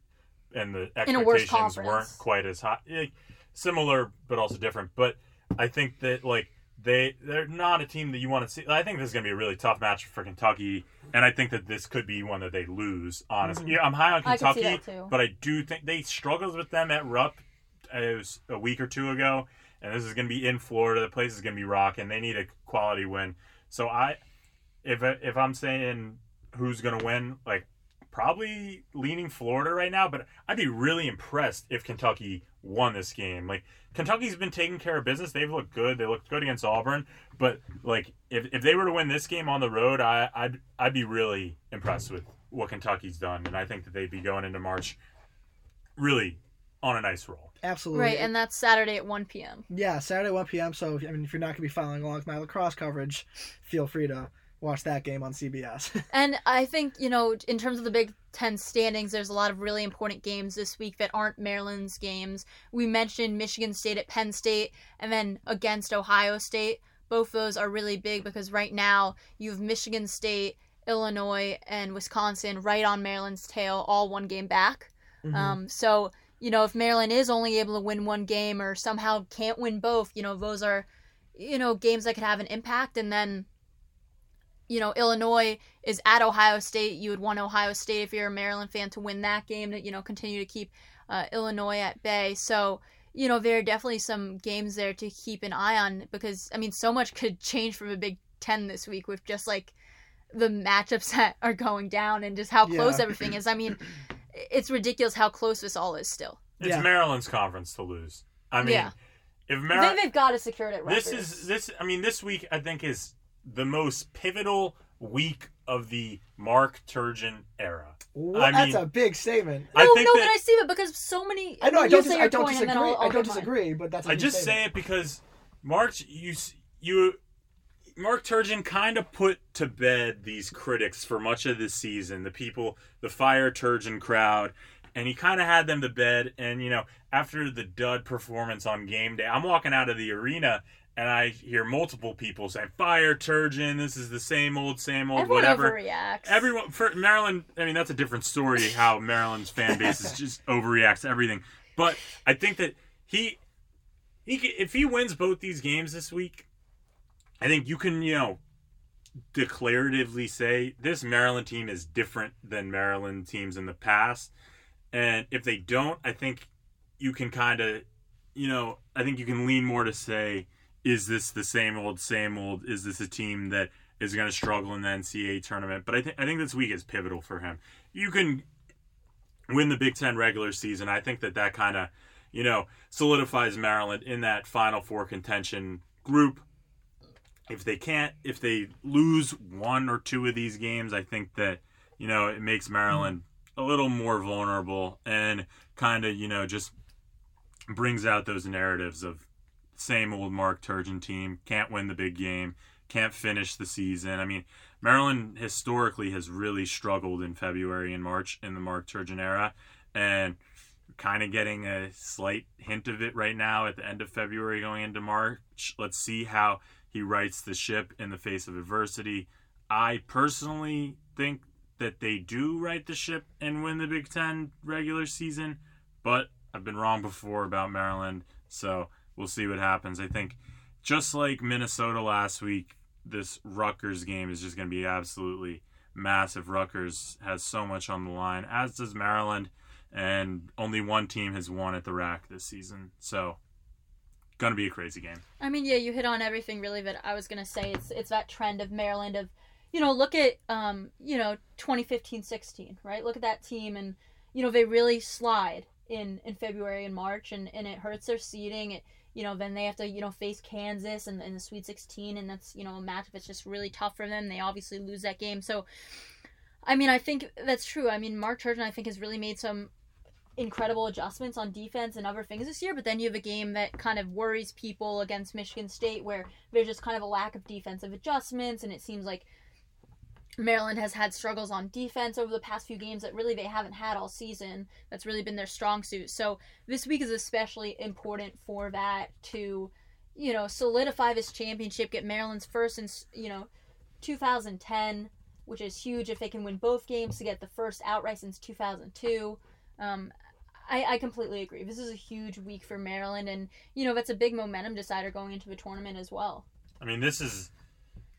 and the In a worse expectations weren't quite as high. eh, Similar, but also different. But I think that like they they're not a team that you want to see. I think this is going to be a really tough match for Kentucky, and I think that this could be one that they lose. Honestly, yeah, I'm high on I Kentucky, too. but I do think they struggled with them at Rupp. uh, It was a week or two ago, and this is going to be in Florida. The place is going to be rocking. They need a quality win. So I, if if I'm saying who's going to win, like probably leaning Florida right now, but I'd be really impressed if Kentucky won this game. Like Kentucky's been taking care of business. They've looked good. They looked good against Auburn, but like if, if they were to win this game on the road, I I'd I'd be really impressed with what Kentucky's done, and I think that they'd be going into March really on a nice roll. absolutely. Right, and that's Saturday at 1 p.m. yeah, Saturday one p.m. So I mean, if you're not gonna be following along with my lacrosse coverage, feel free to watch that game on CBS. And I think, you know, in terms of the Big Ten standings, there's a lot of really important games this week that aren't Maryland's games. We mentioned Michigan State at Penn State and then against Ohio State. Both those are really big because right now you have Michigan State, Illinois, and Wisconsin right on Maryland's tail, all one game back. Mhm. Um, so, you know, if Maryland is only able to win one game or somehow can't win both, you know, those are, you know, games that could have an impact. And then, you know, Illinois is at Ohio State. You would want Ohio State if you're a Maryland fan to win that game to, you know, continue to keep uh, Illinois at bay. So, you know, there are definitely some games there to keep an eye on because, I mean, so much could change from a Big Ten this week with just like the matchups that are going down and just how close Yeah. everything is. I mean, it's ridiculous how close this all is still. It's Yeah. Maryland's conference to lose. I mean, Yeah. if Maryland. think they've got to secure it at this is this i mean this week i think is the most pivotal week of the mark turgeon era What? I That's mean- a big statement. no, I think no, that- but I see it because so many. I know. I don't. Dis- I don't point, disagree. I'll- I'll I don't give mine. disagree. But that's. a i big just statement. say it because mark you you mark turgeon kind of put to bed these critics for much of this season the people the fire turgeon crowd and he kind of had them to bed and you know after the dud performance on game day i'm walking out of the arena and I hear multiple people saying, "Fire Turgeon! This is the same old, same old, Everyone whatever." overreacts. Everyone for Maryland. I mean, that's a different story. How Maryland's fan base is just overreacts to everything. But I think that he, he, if he wins both these games this week, I think you can, you know, declaratively say this Maryland team is different than Maryland teams in the past. And if they don't, I think you can kind of, you know, I think you can lean more to say, is this the same old, same old? Is this a team that is going to struggle in the NCAA tournament? But I think I think this week is pivotal for him. You can win the Big Ten regular season. I think that that kind of, you know, solidifies Maryland in that Final Four contention group if they can't, if they lose one or two of these games, I think that you know it makes Maryland a little more vulnerable and kind of you know just brings out those narratives of same old Mark Turgeon team can't win the big game, can't finish the season. I mean, Maryland historically has really struggled in February and March in the Mark Turgeon era, and kind of getting a slight hint of it right now at the end of February going into March. Let's see how he rights the ship in the face of adversity. I personally think that they do right the ship and win the Big Ten regular season, but I've been wrong before about Maryland, so we'll see what happens. I think just like Minnesota last week, this Rutgers game is just going to be absolutely massive. Rutgers has so much on the line, as does Maryland, and only one team has won at the RAC this season. So gonna be a crazy game. I mean, yeah, you hit on everything really that I was gonna say. It's it's that trend of Maryland of, you know, look at um, you know, 2015-16, right? Look at that team and you know, they really slide in in February and March and and it hurts their seeding. It you know, then they have to, you know, face Kansas and in the Sweet 16 and that's, you know, a match that's just really tough for them. They obviously lose that game. So I mean, I think that's true. I mean, Mark Turgeon, I think, has really made some incredible adjustments on defense and other things this year, but then you have a game that kind of worries people against Michigan State where there's just kind of a lack of defensive adjustments and it seems like Maryland has had struggles on defense over the past few games that really they haven't had all season. That's really been their strong suit. So this week is especially important for that to, you know, solidify this championship, get Maryland's first in, you know, 2010, which is huge if they can win both games to get the first outright since 2002. Um, I, I completely agree. This is a huge week for Maryland, and you know that's a big momentum decider going into the tournament as well. I mean, this is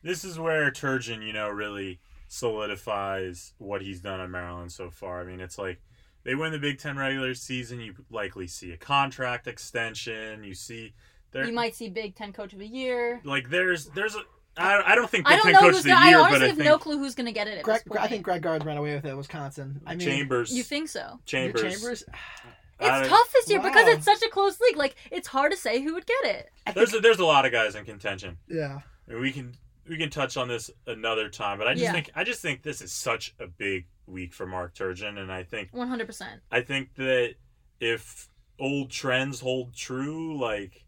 this is where Turgeon, you know, really solidifies what he's done at Maryland so far. I mean, it's like they win the Big Ten regular season, you likely see a contract extension. You see, there you might see Big Ten Coach of the Year. Like there's there's a I, I don't think Big I don't Ten know Coach of the gonna, Year, I honestly but I have think no clue who's going to get it. At Greg, this point. I think Greg Gard ran away with it at Wisconsin. I mean, Chambers. You think so? Chambers. Chambers. It's tough this year wow. because it's such a close league. Like it's hard to say who would get it. There's a, there's a lot of guys in contention. Yeah. And we can we can touch on this another time, but I just yeah. think I just think this is such a big week for Mark Turgeon, and I think 100. percent I think that if old trends hold true, like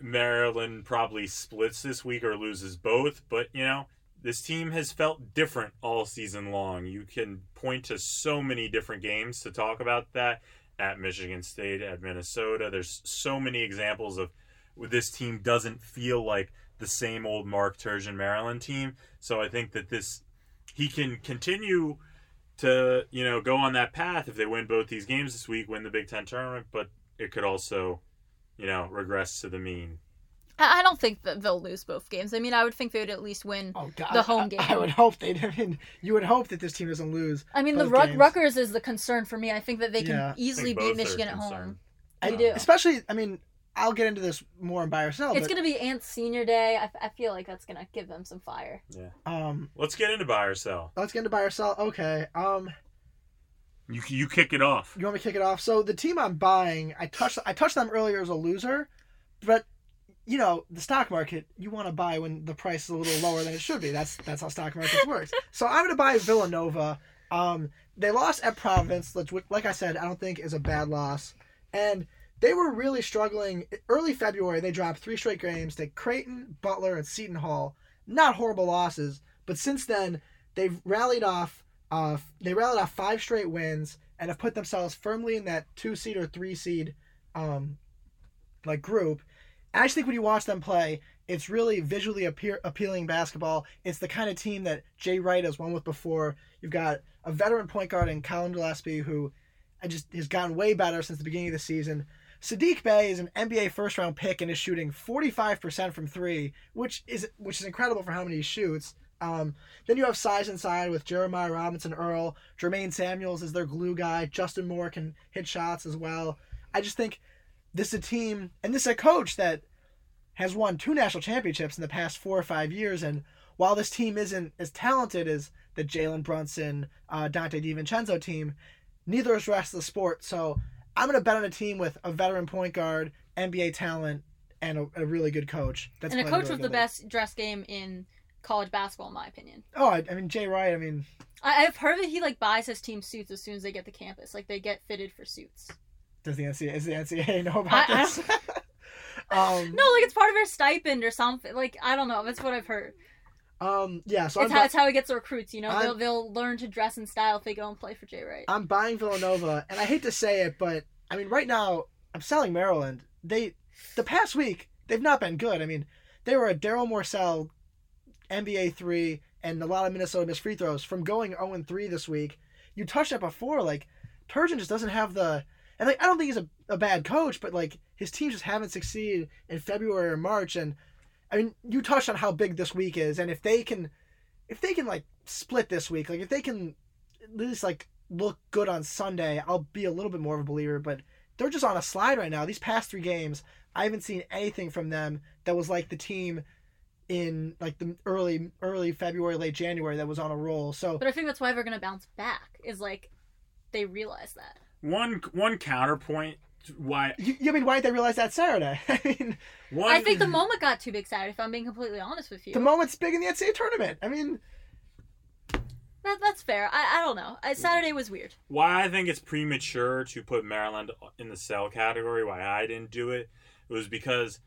Maryland probably splits this week or loses both, but you know, this team has felt different all season long. You can point to so many different games to talk about that at Michigan State, at Minnesota. There's so many examples of this team doesn't feel like the same old Mark Turgeon Maryland team. So I think that this he can continue to, you know, go on that path if they win both these games this week, win the Big Ten tournament, but it could also you know, regress to the mean. I don't think that they'll lose both games. I mean, I would think they would at least win oh, God. the home game. I, I, would hope they'd. I mean, you would hope that this team doesn't lose. I mean, the Ruck, Rutgers is the concern for me. I think that they can yeah. easily beat Michigan at home. I do. Especially, I mean, I'll get into this more in buy or sell. It's but... going to be Ant's senior day. I, I feel like that's going to give them some fire. Yeah. Um. Let's get into buy or sell. Let's get into buy or sell. Okay. Um. You you kick it off. You want me to kick it off? So the team I'm buying, I touched I touched them earlier as a loser, but you know the stock market you want to buy when the price is a little lower than it should be. That's that's how stock markets works. so I'm going to buy Villanova. Um, they lost at Providence, which, like I said, I don't think is a bad loss, and they were really struggling. Early February, they dropped three straight games to Creighton, Butler, and Seton Hall. Not horrible losses, but since then they've rallied off uh, they rallied off five straight wins and have put themselves firmly in that two seed or three seed um, like group. I just think when you watch them play, it's really visually appear, appealing basketball. It's the kind of team that Jay Wright has won with before. You've got a veteran point guard in Collin Gillespie who I just has gotten way better since the beginning of the season. Sadiq Bey is an NBA first round pick and is shooting 45% from three, which is which is incredible for how many he shoots. Um, then you have size inside with Jeremiah Robinson Earl. Jermaine Samuels is their glue guy. Justin Moore can hit shots as well. I just think this is a team, and this is a coach that has won two national championships in the past four or five years. And while this team isn't as talented as the Jalen Brunson, uh, Donte DiVincenzo team, neither is the rest of the sport. So I'm going to bet on a team with a veteran point guard, NBA talent, and a, a really good coach. That's and a coach with the best dress game in college basketball, in my opinion. Oh, I, I mean Jay Wright. I mean, I, have heard that he like buys his team suits as soon as they get to campus. Like they get fitted for suits. Does the NCAA does the NCAA know about I, this? um, no, like it's part of their stipend or something. Like I don't know. That's what I've heard. Um, yeah, so it's how, it's how he gets the recruits. You know, they'll they'll learn to dress in style if they go and play for Jay Wright. I'm buying Villanova, and I hate to say it, but I mean, right now I'm selling Maryland. They the past week they've not been good. I mean, they were a Darryl Morsell NBA three and a lot of Minnesota missed free throws from going 0 3 this week. You touched that before, like Turgeon just doesn't have the and like I don't think he's a, a bad coach, but like his teams just haven't succeeded in February or March and I mean, you touched on how big this week is, and if they can, if they can like split this week, like if they can at least like look good on Sunday, I'll be a little bit more of a believer. But they're just on a slide right now. These past three games, I haven't seen anything from them that was like the team in like the early early February, late January that was on a roll. So, but I think that's why they're gonna bounce back. Is like they realize that. One one counterpoint why you, you mean why didn't they realize that Saturday? I mean, one, I think the moment got too big Saturday. If I'm being completely honest with you, the moment's big in the NCAA tournament. I mean, that, that's fair. I, I don't know. I, Saturday was weird. Why I think it's premature to put Maryland in the sell category. Why I didn't do it, it was because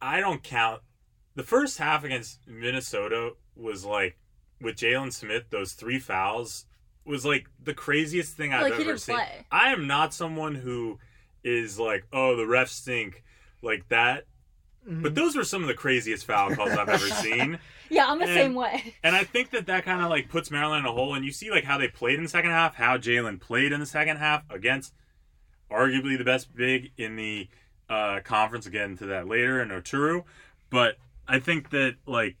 I don't count the first half against Minnesota was like with Jalen Smith those three fouls was like the craziest thing I've like, ever seen. Play. I am not someone who is like, oh, the refs stink like that. Mm-hmm. But those were some of the craziest foul calls I've ever seen. yeah, I'm the and, same way. And I think that that kind of like puts Maryland in a hole. And you see like how they played in the second half, how Jalen played in the second half against arguably the best big in the uh, conference. Again, to that later in Oturu. But I think that like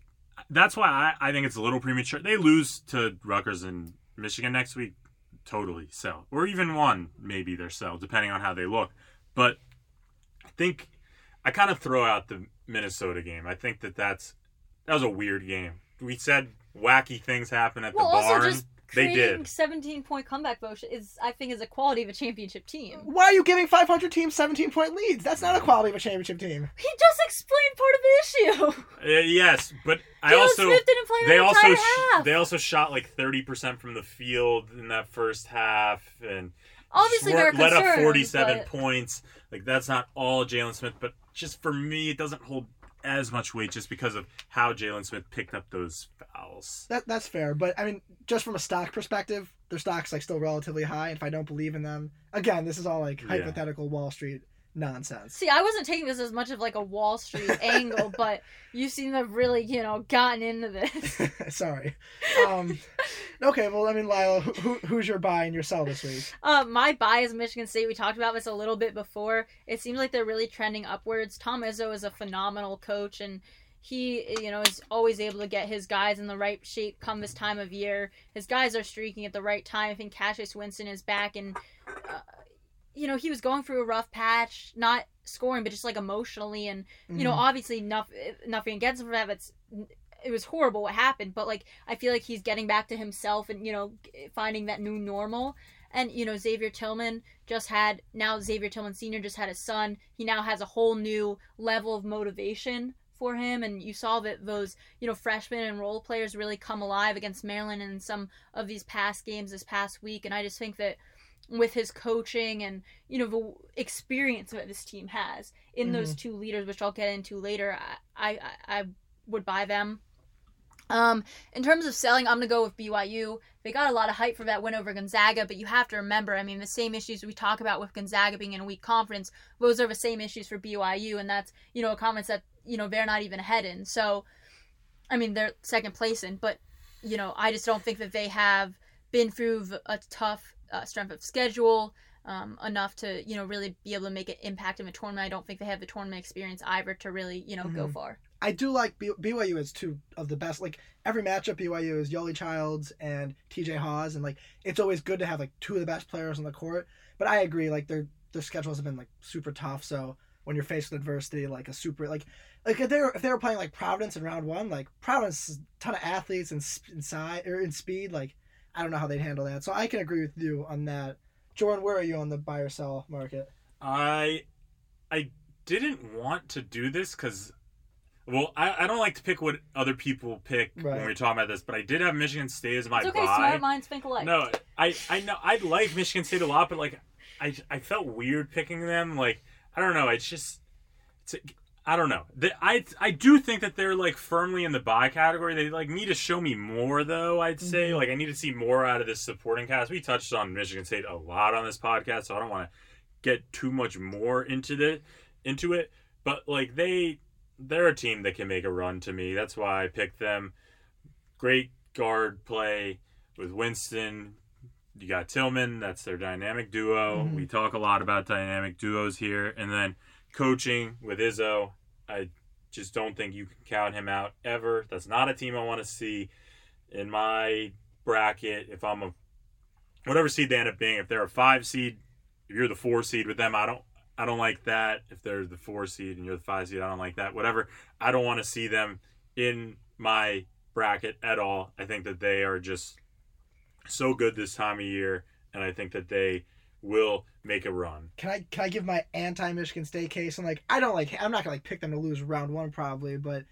that's why I, I think it's a little premature. They lose to Rutgers and Michigan next week, totally sell. Or even one, maybe they're sell, depending on how they look. But I think I kind of throw out the Minnesota game. I think that that's that was a weird game. We said wacky things happen at well, the barn. Just they did. 17 point comeback vote is I think is a quality of a championship team. Why are you giving 500 teams 17 point leads? That's not a quality of a championship team. He just explained part of the issue. Uh, yes, but I also Smith didn't play they also sh- they also shot like 30% from the field in that first half and obviously they're let up 47 but... points. Like that's not all Jalen Smith, but just for me it doesn't hold as much weight just because of how Jalen Smith picked up those fouls. That that's fair, but I mean, just from a stock perspective, their stock's like still relatively high. And if I don't believe in them, again, this is all like hypothetical yeah. Wall Street nonsense. See, I wasn't taking this as much of like a Wall Street angle, but you seem to have really, you know, gotten into this. Sorry. Um, okay, well, I mean, Lila, who, who's your buy and your sell this week? Uh, my buy is Michigan State. We talked about this a little bit before. It seems like they're really trending upwards. Tom Izzo is a phenomenal coach, and he, you know, is always able to get his guys in the right shape come this time of year. His guys are streaking at the right time. I think Cassius Winston is back, and uh, you know, he was going through a rough patch, not scoring, but just like emotionally, and you mm-hmm. know, obviously nothing, nothing against him for that. But it was horrible what happened, but like I feel like he's getting back to himself and you know finding that new normal. And you know Xavier Tillman just had now Xavier Tillman Senior just had a son. He now has a whole new level of motivation for him and you saw that those you know freshmen and role players really come alive against Maryland in some of these past games this past week and I just think that with his coaching and you know the experience that this team has in mm-hmm. those two leaders, which I'll get into later. I, I I would buy them. Um, in terms of selling, I'm gonna go with BYU. They got a lot of hype for that win over Gonzaga, but you have to remember, I mean, the same issues we talk about with Gonzaga being in a weak conference, those are the same issues for BYU, and that's you know a conference that you know they're not even ahead in. So, I mean, they're second place in, but you know, I just don't think that they have been through a tough uh, strength of schedule. um, enough to you know really be able to make an impact in a tournament. I don't think they have the tournament experience either to really you know go Mhm. far. I do like B- BYU is two of the best. Like every matchup, BYU is Yoeli Childs and TJ Haws, and like it's always good to have like two of the best players on the court. But I agree, like their their schedules have been like super tough. So when you're faced with adversity, like a super like like if they were if they were playing like Providence in round one, like Providence is a ton of athletes and in size or in speed, like I don't know how they'd handle that. So I can agree with you on that. Jordan, where are you on the buy or sell market? I I didn't want to do this because well I, I don't like to pick what other people pick Right. when we're talking about this, but I did have Michigan State as my It's okay, buy. smart minds think alike. No, I I know I like Michigan State a lot, but like I I felt weird picking them. Like I don't know. It's just it's, I don't know. The, I I do think that they're like firmly in the buy category. They like need to show me more though. I'd say Mhm. like I need to see more out of this supporting cast. We touched on Michigan State a lot on this podcast, so I don't want to get too much more into the into it. But like they they're a team that can make a run to me. That's why I picked them. Great guard play with Winston. You got Tillman. That's their dynamic duo. Mhm. We talk a lot about dynamic duos here. And then coaching with Izzo. I just don't think you can count him out ever. That's not a team I want to see in my bracket. If I'm a whatever seed they end up being, if they're a five seed, if you're the four seed with them, I don't I don't like that. If they're the four seed and you're the five seed, I don't like that. Whatever. I don't want to see them in my bracket at all. I think that they are just so good this time of year, and I think that they will make a run. Can I can I give my anti Michigan State case? I'm like I don't like I'm not gonna like pick them to lose round one probably, but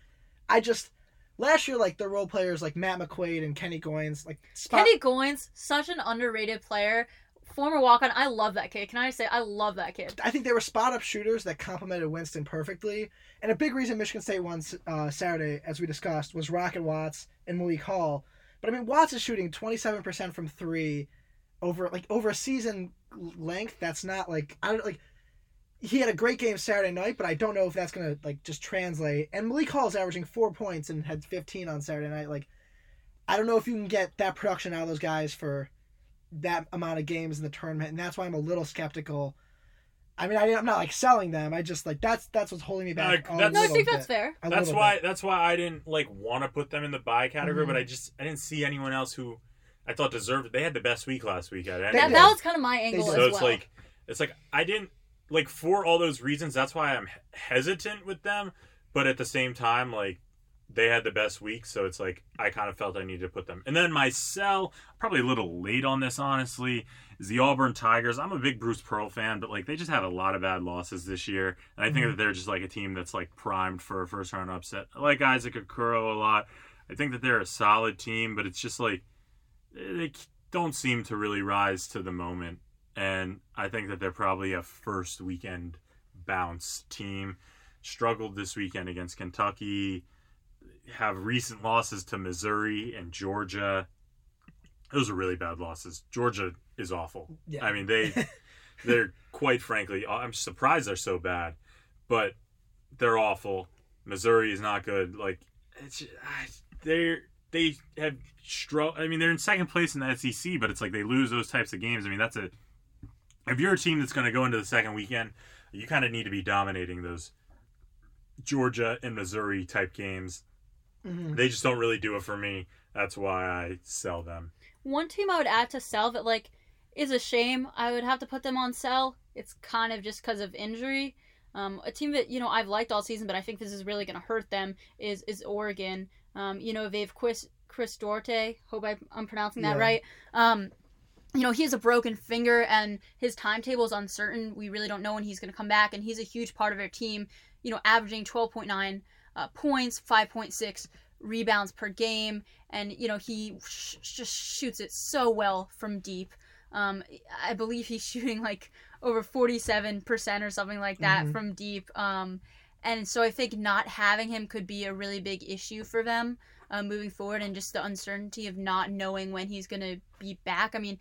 I just last year like the role players like Matt McQuaid and Kenny Goins like spot Kenny Goins, such an underrated player, former walk on. I love that kid. Can I say I love that kid? I think they were spot up shooters that complemented Winston perfectly. And a big reason Michigan State won uh, Saturday, as we discussed, was Rocket Watts and Malik Hall. But I mean, Watts is shooting 27% from three over like over a season length. That's not like I don't like. He had a great game Saturday night, but I don't know if that's gonna like just translate. And Malik Hall is averaging four points and had 15 on Saturday night. Like, I don't know if you can get that production out of those guys for that amount of games in the tournament, and that's why I'm a little skeptical. I mean, I, I'm not like selling them. I just like that's that's what's holding me back. Uh, a that's- No, I little think bit. that's fair. A that's why bit. that's why I didn't like want to put them in the buy category, Mhm. but I just I didn't see anyone else who I thought deserved it. They had the best week last week at They it. That, that was kind of my angle did. as so well. it's like it's like I didn't like for all those reasons. That's why I'm hesitant with them. But at the same time, like they had the best week, so it's like I kind of felt I needed to put them. And then my sell, probably a little late on this, honestly, is the Auburn Tigers. I'm a big Bruce Pearl fan, but like they just had a lot of bad losses this year, and I think Mhm. that they're just like a team that's like primed for a first round upset. I like Isaac Okoro a lot. I think that they're a solid team, but it's just like they don't seem to really rise to the moment. And I think that they're probably a first weekend bounce team. Struggled this weekend against Kentucky, have recent losses to Missouri and Georgia. Those are really bad losses. Georgia is awful. Yeah. I mean, they they're quite frankly, uh, I'm surprised they're so bad, but they're awful. Missouri is not good. Like it's they they have struggled. I mean, they're in second place in the SEC, but it's like they lose those types of games. I mean, that's a if you're a team that's going to go into the second weekend, you kind of need to be dominating those Georgia and Missouri type games. Mhm. They just don't really do it for me. That's why I sell them. One team I would add to sell that like is a shame. I would have to put them on sell. It's kind of just because of injury. Um, a team that you know I've liked all season, but I think this is really going to hurt them is is Oregon. Um, you know they Chris Chris Duarte. Hope I, I'm pronouncing that Yeah. right. Um, you know he has a broken finger and his timetable is uncertain. We really don't know when he's going to come back, and he's a huge part of their team. You know, averaging 12.9 uh, points, 5.6 rebounds per game, and you know he sh- just shoots it so well from deep. Um, I believe he's shooting like over 47% or something like that Mhm. from deep. Um, and so I think not having him could be a really big issue for them uh, moving forward, and just the uncertainty of not knowing when he's going to be back. I mean,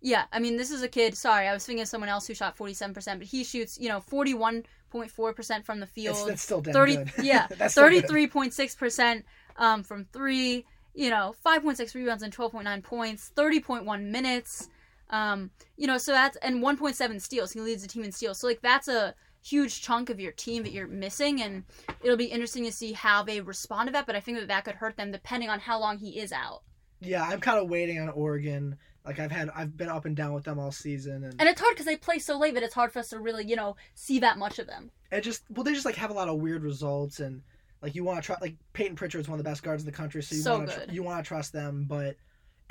yeah, I mean, this is a kid. Sorry, I was thinking of someone else who shot 47%, but he shoots, you know, 41.4% from the field. It's, that's still damn 30 good. yeah That's still good. 33.6% um, from three you know 5.6 rebounds and 12.9 points 30.1 minutes Um, you know, so that's and 1.7 steals. He leads the team in steals. So like that's a huge chunk of your team that you're missing, and it'll be interesting to see how they respond to that. But I think that that could hurt them depending on how long he is out. Yeah, I'm kind of waiting on Oregon. Like I've had, I've been up and down with them all season, and And it's hard because they play so late that it's hard for us to really, you know, see that much of them. it just well, they just like have a lot of weird results, and like you want to try. Like Payton Pritchard's one of the best guards in the country, so you So want to you want to trust them. But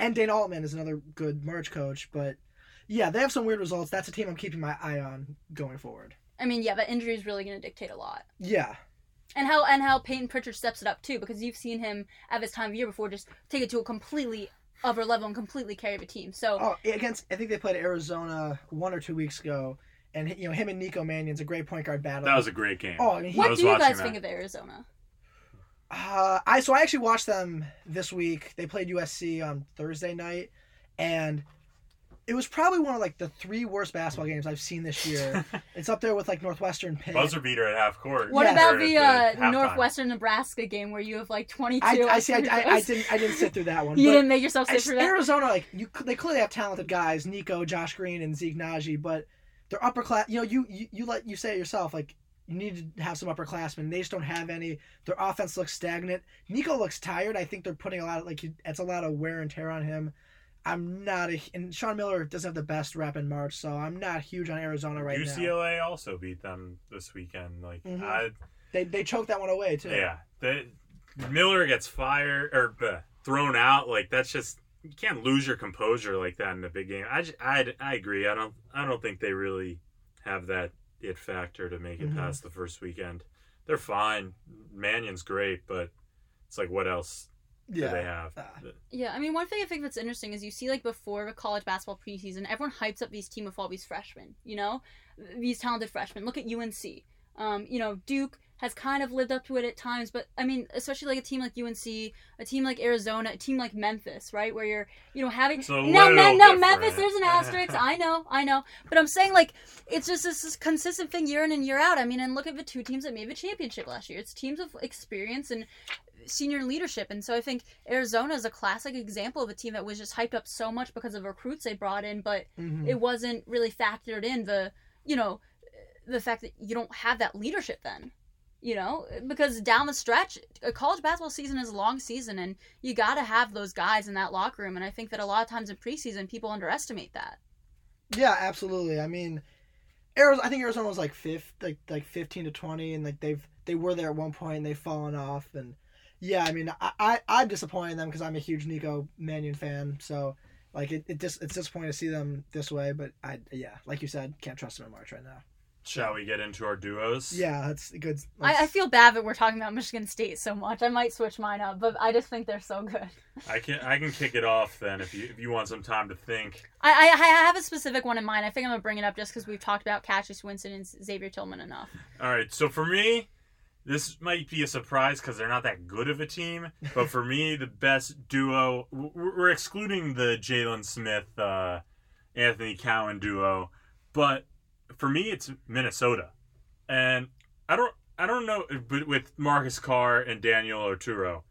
and Dana Altman is another good merch coach, but yeah, they have some weird results. That's a team I'm keeping my eye on going forward. I mean, yeah, but injury is really going to dictate a lot. Yeah, And how and how Payton Pritchard steps it up too, because you've seen him at this time of year before just take it to a completely other level and completely carry the team. So Oh, against I think they played Arizona one or two weeks ago, and you know him and Nico Mannion's a great point guard battle. That was a great game. oh, I mean, he, what was do you guys that. think of Arizona? Uh, I so I actually watched them this week. They played USC on Thursday night, and it was probably one of like the three worst basketball games I've seen this year. it's up there with like Northwestern Pitt. Buzzer beater at half court. What Yeah. about Or the uh. Northwestern Nebraska game where you have like 22? I, I see. I, I, I didn't. I didn't sit through that one. You didn't make yourself sit just- through that. Arizona, like you, they clearly have talented guys: Nico, Josh Green, and Zeke Nnaji. But they're upper class. You know, you you, you let you say it yourself. Like you need to have some upperclassmen. They just don't have any. Their offense looks stagnant. Nico looks tired. I think they're putting a lot of like it's a lot of wear and tear on him. I'm not a and Sean Miller doesn't have the best rep in March, so I'm not huge on Arizona right now. UCLA also beat them this weekend. Like Mhm. I, They they choked that one away too. yeah, the, Miller gets fired or uh, thrown out. Like that's just you can't lose your composure like that in a big game. I I I agree. I don't I don't think they really have that it factor to make it Mhm. past the first weekend. They're fine. Mannion's great, but it's like what else do they have? Ah. Yeah, I mean, one thing I think that's interesting is you see, like, before the college basketball preseason, everyone hypes up these team of all these freshmen, you know? These talented freshmen. Look at UNC. Um, you know, Duke has kind of lived up to it at times, but, I mean, especially like a team like UNC, a team like Arizona, a team like Memphis, right? Where you're, you know, having. It's a no, no, no. Memphis, there's an asterisk. I know, I know. But I'm saying, like, it's just this, this consistent thing year in and year out. I mean, and look at the two teams that made the championship last year. It's teams of experience and senior leadership. And so I think Arizona is a classic example of a team that was just hyped up so much because of recruits they brought in, but Mhm. it wasn't really factored in the, you know, the fact that you don't have that leadership then. You know, because down the stretch, a college basketball season is a long season, and you got to have those guys in that locker room. And I think that a lot of times in preseason, people underestimate that. Yeah, absolutely. I mean, Arizona. I think Arizona was like fifth, like like fifteen to twenty, and like they've they were there at one point and they've fallen off. And yeah, I mean, I, I I'm disappointed in them because I'm a huge Nico Mannion fan. So like it, it just it's disappointing to see them this way. But I yeah, like you said, can't trust them in March right now. Shall we get into our duos? Yeah, that's good. I, I feel bad that we're talking about Michigan State so much. I might switch mine up, but I just think they're so good. I can I can kick it off then if you if you want some time to think. I, I, I have a specific one in mind. I think I'm gonna bring it up just because we've talked about Cassius Winston and Xavier Tillman enough. All right, so for me, this might be a surprise because they're not that good of a team. But for me, the best duo, we're excluding the Jalen Smith, uh, Anthony Cowan duo, but for me, it's Minnesota, and I don't I don't know, but with Marcus Carr and Daniel Oturu,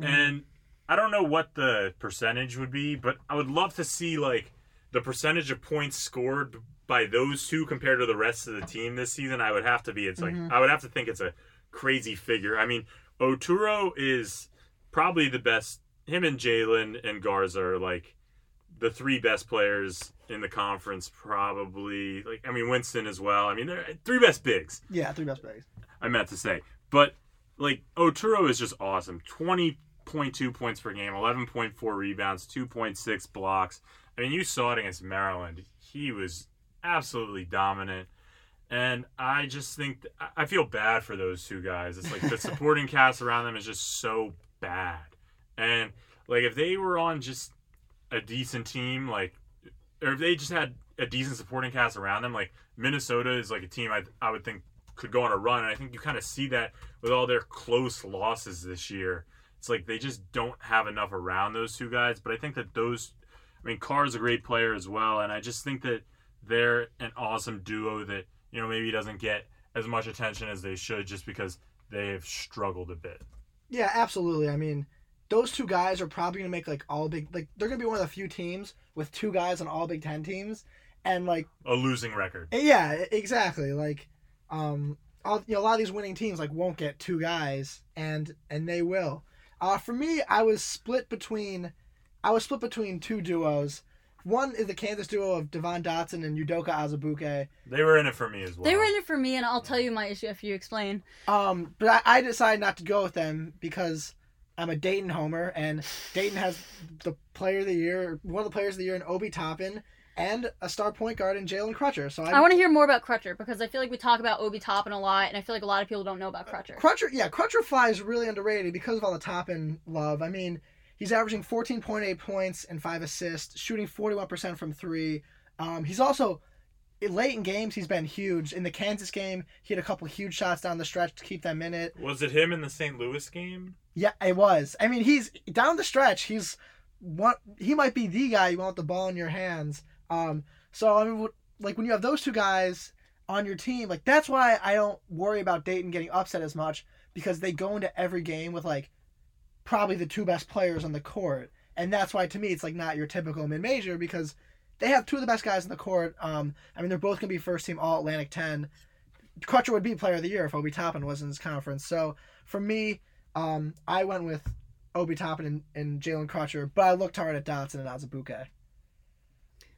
and I don't know what the percentage would be, but I would love to see like the percentage of points scored by those two compared to the rest of the team this season. I would have to be. It's like Mhm. I would have to think it's a crazy figure. I mean, Oturu is probably the best. Him and Jalen and Garza are like the three best players in the conference. Probably like I mean Winston as well. I mean they're uh, three best bigs. yeah, three best bigs. I meant to say. But like Oturu is just awesome. Twenty point two points per game, eleven point four rebounds, two point six blocks. I mean, you saw it against Maryland. He was absolutely dominant. And I just think I- I feel bad for those two guys. It's like the supporting cast around them is just so bad. And like if they were on just a decent team, like or if they just had a decent supporting cast around them, like Minnesota is like a team I I would think could go on a run. And I think you kind of see that with all their close losses this year. It's like they just don't have enough around those two guys. But I think that those, I mean, Carr Carr's a great player as well. And I just think that they're an awesome duo that, you know, maybe doesn't get as much attention as they should just because they have struggled a bit. Yeah, absolutely. I mean, those two guys are probably gonna make like all big like they're gonna be one of the few teams with two guys on all Big Ten teams, and like A losing record. yeah, e- exactly like um all, you know, a lot of these winning teams like won't get two guys and and they will. Uh, for me, I was split between I was split between two duos. One is the Kansas duo of Devon Dotson and Udoka Azubuike. They were in it for me as well. They were in it for me, and I'll tell you my issue after you explain. Um, but I, I decided not to go with them because I'm a Dayton homer, and Dayton has the player of the year, one of the players of the year in Obi Toppin, and a star point guard in Jalen Crutcher. So I, I want to hear more about Crutcher because I feel like we talk about Obi Toppin a lot, and I feel like a lot of people don't know about Crutcher. Crutcher, yeah, Crutcher Fly is really underrated because of all the Toppin love. I mean, he's averaging 14.8 points and five assists, shooting 41% from three. Um, he's also late in games. He's been huge. In the Kansas game, he had a couple huge shots down the stretch to keep them in it. Was it him in the St. Louis game? Yeah, it was. I mean, he's down the stretch. He's one. He might be the guy you want the ball in your hands. Um. So I mean, like when you have those two guys on your team, like that's why I don't worry about Dayton getting upset as much because they go into every game with like probably the two best players on the court, and that's why to me it's like not your typical mid major because they have two of the best guys on the court. Um. I mean, they're both gonna be first team All Atlantic ten. Crutcher would be Player of the Year if Obi Toppin was in this conference. So for me, um, I went with Obi Toppin and, and Jalen Crutcher, but I looked hard at Dotson and Azubuike.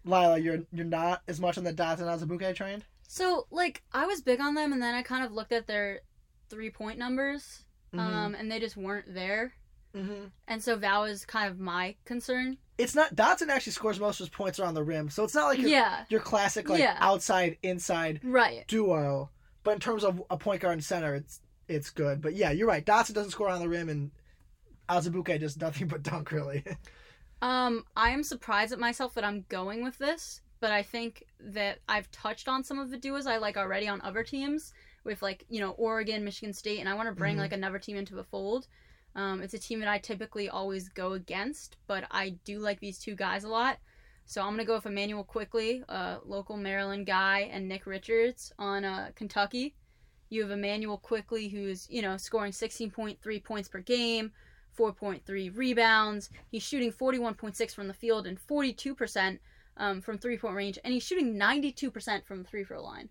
Lila, you're you're not as much on the Dotson and Azubuike train. So, like, I was big on them, and then I kind of looked at their three point numbers, um, and they just weren't there. Mm-hmm. And so that was kind of my concern. It's not Dotson actually scores most of his points around the rim, so it's not like your, Yeah, your classic like Yeah. outside inside right. duo. But in terms of a point guard and center, it's it's good. But yeah, you're right. Dotson doesn't score on the rim, and Azubuike does nothing but dunk really. Um, I am surprised at myself that I'm going with this, but I think that I've touched on some of the duos I like already on other teams with like you know Oregon, Michigan State, and I want to bring Mhm. like another team into the fold. Um, it's a team that I typically always go against, but I do like these two guys a lot. So I'm gonna go with Immanuel Quickley, a local Maryland guy, and Nick Richards on uh, Kentucky. You have Immanuel Quickley, who's you know scoring 16.3 points per game, 4.3 rebounds. He's shooting 41.6 from the field and 42% um, from three point range, and he's shooting 92% from the three throw line,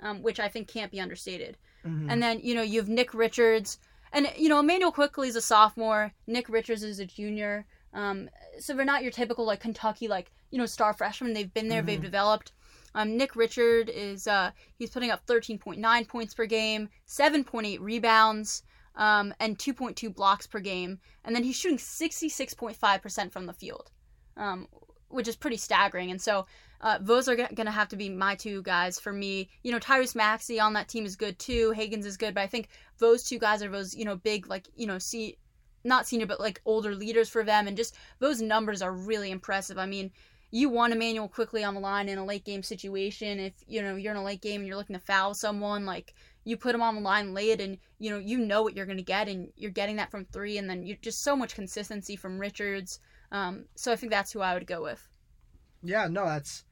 um, which I think can't be understated. Mhm. And then you know you have Nick Richards, and you know Immanuel Quickley is a sophomore. Nick Richards is a junior. Um, so they're not your typical like Kentucky like you know star freshmen. They've been there, they've Mhm. developed. Um, Nick Richard is uh, he's putting up 13.9 points per game, 7.8 rebounds, um, and 2.2 blocks per game, and then he's shooting 66.5% from the field, um, which is pretty staggering. And so uh, those are going to have to be my two guys for me. You know, Tyrese Maxey on that team is good too. Hagans is good, but I think those two guys are those you know big like you know see not senior but like older leaders for them, and just those numbers are really impressive. I mean. You want Immanuel Quickley on the line in a late game situation. If you know you're in a late game and you're looking to foul someone, like you put him on the line late, and you know you know what you're going to get, and you're getting that from three, and then you just so much consistency from Richards. Um, so I think that's who I would go with. Yeah, no, that's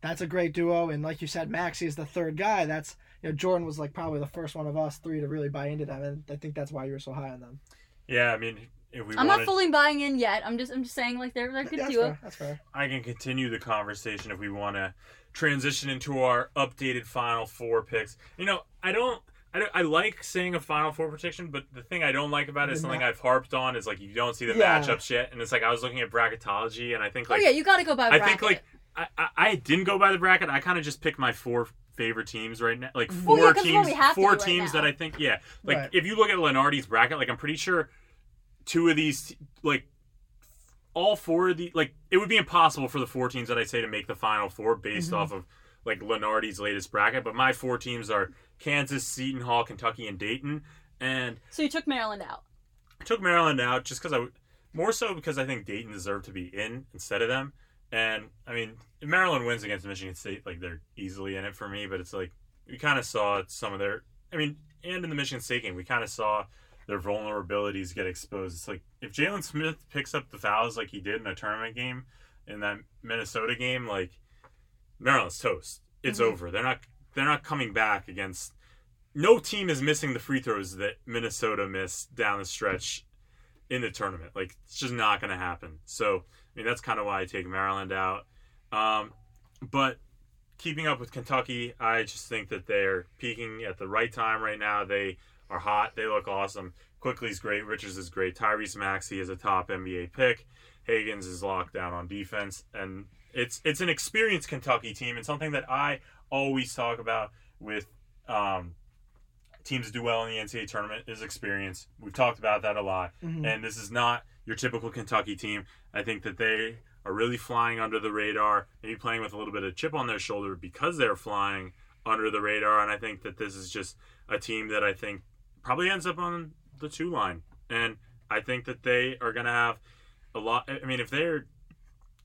that's a great duo, and like you said, Maxey is the third guy. That's you know Jordan was like probably the first one of us three to really buy into them, and I think that's why you were so high on them. Yeah, I mean, if we I'm wanted, not fully buying in yet. I'm just I'm just saying like they're they're good that's duo. fair. That's fair. I can continue the conversation if we want to transition into our updated Final Four picks. You know, I don't. I, don't, I like saying a Final Four prediction, but the thing I don't like about it is something I've harped on is like you don't see the Yeah. matchups yet, and it's like I was looking at bracketology, and I think oh, like Oh yeah, you got to go by. I bracket. think like I, I, I didn't go by the bracket. I kind of just picked my four favorite teams right now, like four yeah, 'cause it's what teams, we have to four right teams now. that I think yeah. Like Right. if you look at Lunardi's bracket, like I'm pretty sure two of these like all four of the like it would be impossible for the four teams that I say to make the final four based Mhm. off of like Lunardi's latest bracket. But my four teams are Kansas, Seton Hall, Kentucky, and Dayton. And so. You took Maryland out. I took Maryland out just because I more so because I think Dayton deserved to be in instead of them. And I mean, if Maryland wins against Michigan State, like they're easily in it for me. But it's like we kind of saw some of their. I mean, and in the Michigan State game, we kind of saw their vulnerabilities get exposed. It's like if Jalen Smith picks up the fouls like he did in a tournament game in that Minnesota game, like Maryland's toast. It's Mhm. over. They're not. They're not coming back against. No team is missing the free throws that Minnesota missed down the stretch in the tournament. Like it's just not going to happen. So mean that's kind of why I take Maryland out. Um, but keeping up with Kentucky, I just think that they're peaking at the right time right now. They are hot. They look awesome. Quickley's great. Richards is great. Tyrese Maxey is a top NBA pick. Hagans is locked down on defense, and it's it's an experienced Kentucky team, and something that I always talk about with um, teams that do well in the NCAA tournament is experience. We've talked about that a lot, Mhm. and this is not your typical Kentucky team. I think that they are really flying under the radar, maybe playing with a little bit of chip on their shoulder because they're flying under the radar. And I think that this is just a team that I think probably ends up on the two line, and I think that they are going to have a lot. I mean, if they're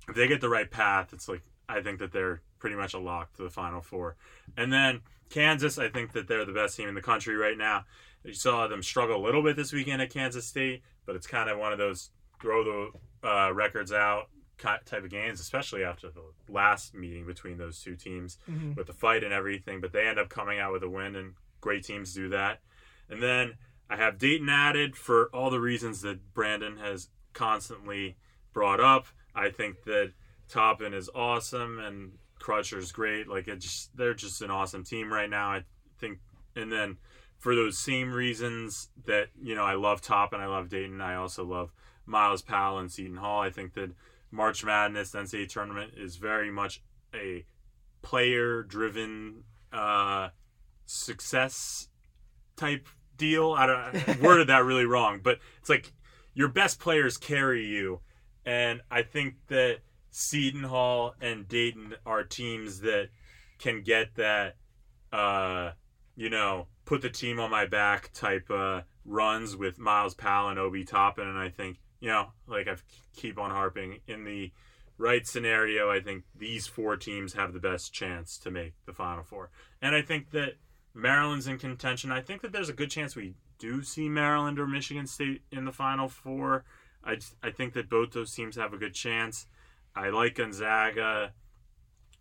if they get the right path, it's like I think that they're pretty much a lock to the Final Four. And then Kansas, I think that they're the best team in the country right now. You saw them struggle a little bit this weekend at Kansas State, but it's kind of one of those throw the uh, records out type of games, especially after the last meeting between those two teams Mhm. with the fight and everything. But they end up coming out with a win, and great teams do that. And then I have Dayton added for all the reasons that Brandon has constantly brought up. I think that Toppin is awesome and Crutcher's great. Like it just they're just an awesome team right now. I think and then for those same reasons that, you know, I love Toppin I love Dayton, I also love Myles Powell and Seton Hall. I think that March Madness the NCAA tournament is very much a player driven uh success type deal. I don't I worded that really wrong, but it's like your best players carry you, and I think that Seton Hall and Dayton are teams that can get that, uh, you know, put the team on my back type uh, runs with Myles Powell and Obi Toppin, and I think you know, like I keep on harping in the right scenario, I think these four teams have the best chance to make the Final Four, and I think that Maryland's in contention. I think that there's a good chance we do see Maryland or Michigan State in the Final Four. I, I think that both those teams have a good chance. I like Gonzaga.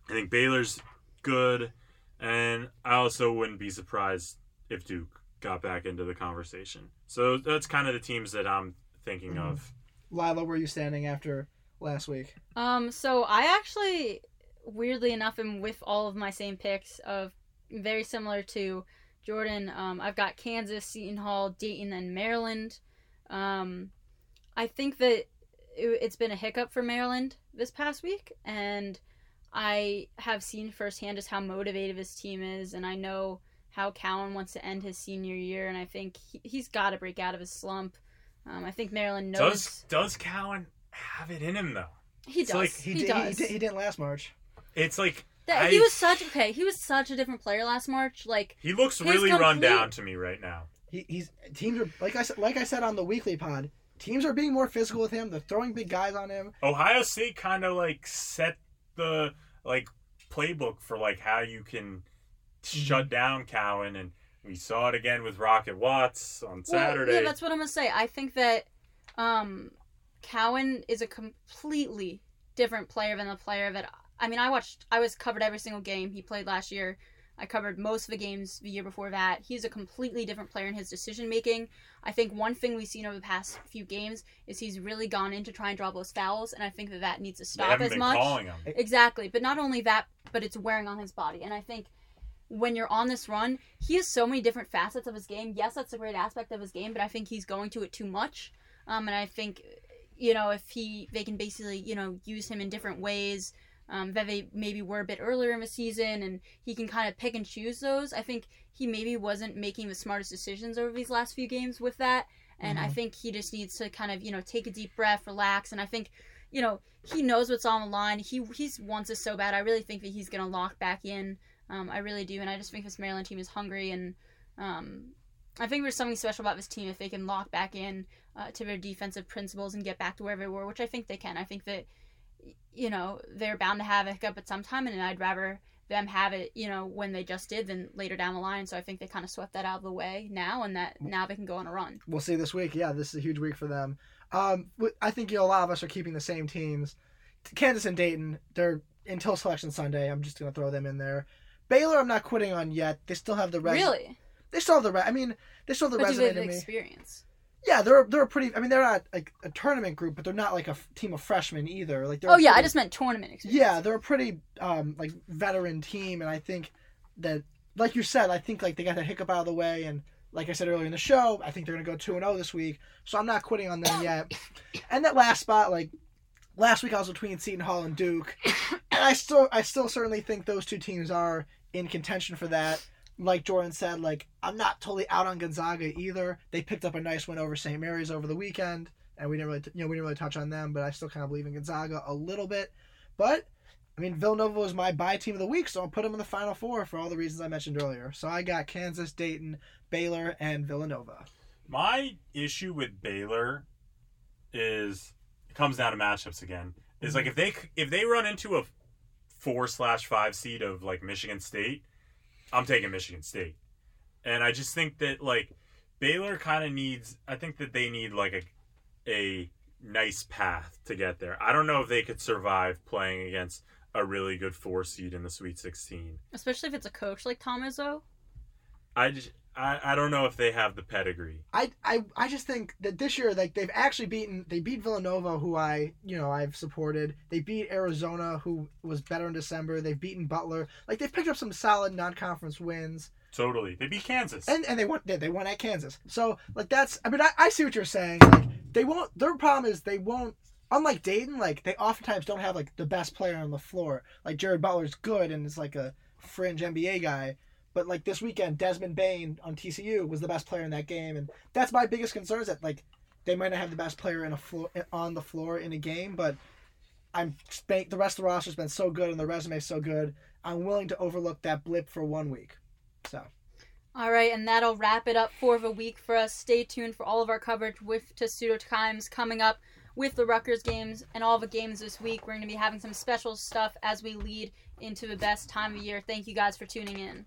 I think Baylor's good, and I also wouldn't be surprised if Duke got back into the conversation. So that's kind of the teams that I'm thinking Mhm. of. Lila, where are you standing after last week? Um, so I actually, weirdly enough, am with all of my same picks of very similar to Jordan. Um, I've got Kansas, Seton Hall, Dayton, and Maryland. Um, I think that it, it's been a hiccup for Maryland this past week, and I have seen firsthand just how motivated his team is, and I know how Cowan wants to end his senior year, and I think he, he's got to break out of his slump. Um, I think Maryland knows Does does Cowan have it in him though? he it's does. like he, did, does. He, did, he didn't last March. It's like That, he was such okay. He was such a different player last March. Like he looks His really run down to me right now. He, he's teams are like I said like I said on the weekly pod. Teams are being more physical with him. They're throwing big guys on him. Ohio State kind of like set the like playbook for like how you can shut down Cowan, and we saw it again with Rocket Watts on Saturday. Well, yeah, that's what I'm gonna say. I think that um, Cowan is a completely different player than the player that I mean. I watched. I was covered every single game he played last year. I covered most of the games the year before that. He's a completely different player in his decision making. I think one thing we've seen over the past few games is he's really gone in to try and draw those fouls, and I think that that needs to stop haven't as been much. calling him. Exactly, but not only that, but it's wearing on his body. And I think when you're on this run, he has so many different facets of his game. Yes, that's a great aspect of his game, but I think he's going to it too much. Um, and I think, you know, if he they can basically you know use him in different ways. Um, that they maybe were a bit earlier in the season, and he can kind of pick and choose those. I think he maybe wasn't making the smartest decisions over these last few games with that, and I Mhm. think he just needs to kind of you know take a deep breath, relax, and I think you know he knows what's on the line. He he wants this so bad. I really think that he's gonna lock back in. Um, I really do, and I just think this Maryland team is hungry, and um, I think there's something special about this team if they can lock back in uh, to their defensive principles and get back to where they were, which I think they can. I think that you know they're bound to have a hiccup at some time, and I'd rather them have it, you know, when they just did than later down the line. So I think they kind of swept that out of the way now, and that now they can go on a run. We'll see this week. Yeah, this is a huge week for them. Um, I think you know, a lot of us are keeping the same teams. Kansas and Dayton, they're until selection Sunday. I'm just gonna throw them in there. Baylor, I'm not quitting on yet. They still have the res- Really, They still have the. Re- I mean, they still have the but do they resume have the me. experience? Yeah, they're they're a pretty. I mean, they're not like a tournament group, but they're not like a f- team of freshmen either. Like, they're Oh yeah, I just meant tournament experience. Yeah, they're a pretty um like veteran team, and I think that, like you said, I think like they got the hiccup out of the way, and like I said earlier in the show, I think they're gonna go two and zero this week. So I'm not quitting on them yet. and that last spot, like last week, I was between Seton Hall and Duke, and I still I still certainly think those two teams are in contention for that. Like Jordan said, like I'm not totally out on Gonzaga either. They picked up a nice win over St. Mary's over the weekend, and we didn't really, you know, we didn't really touch on them, but I still kind of believe in Gonzaga a little bit. But I mean, Villanova was my buy team of the week, so I'll put them in the final four for all the reasons I mentioned earlier. So I got Kansas, Dayton, Baylor, and Villanova. My issue with Baylor is it comes down to matchups again. Is like if they if they run into a four slash five seed of like Michigan State, I'm taking Michigan State, and I just think that like Baylor kind of needs. I think that they need like a a nice path to get there. I don't know if they could survive playing against a really good four seed in the Sweet 16. Especially if it's a coach like Tom Izzo. I just I, I don't know if they have the pedigree. I, I I just think that this year, like they've actually beaten, they beat Villanova, who I you know I've supported. They beat Arizona, who was better in December. They've beaten Butler. Like they've picked up some solid non-conference wins. Totally, they beat Kansas. and and they won they, they won at Kansas. So like that's I mean I, I see what you're saying. Like they won't their problem is they won't unlike Dayton, like they oftentimes don't have like the best player on the floor. Like Jared Butler's good and is like a fringe NBA guy. But like this weekend, Desmond Bane on TCU was the best player in that game, and that's my biggest concern is that like they might not have the best player in a floor on the floor in a game, but I'm the rest of the roster's been so good and the resume's so good. I'm willing to overlook that blip for one week. So All right, and that'll wrap it up for the week for us. Stay tuned for all of our coverage with Testudo Times coming up with the Rutgers games and all the games this week. We're going to be having some special stuff as we lead into the best time of year. Thank you guys for tuning in.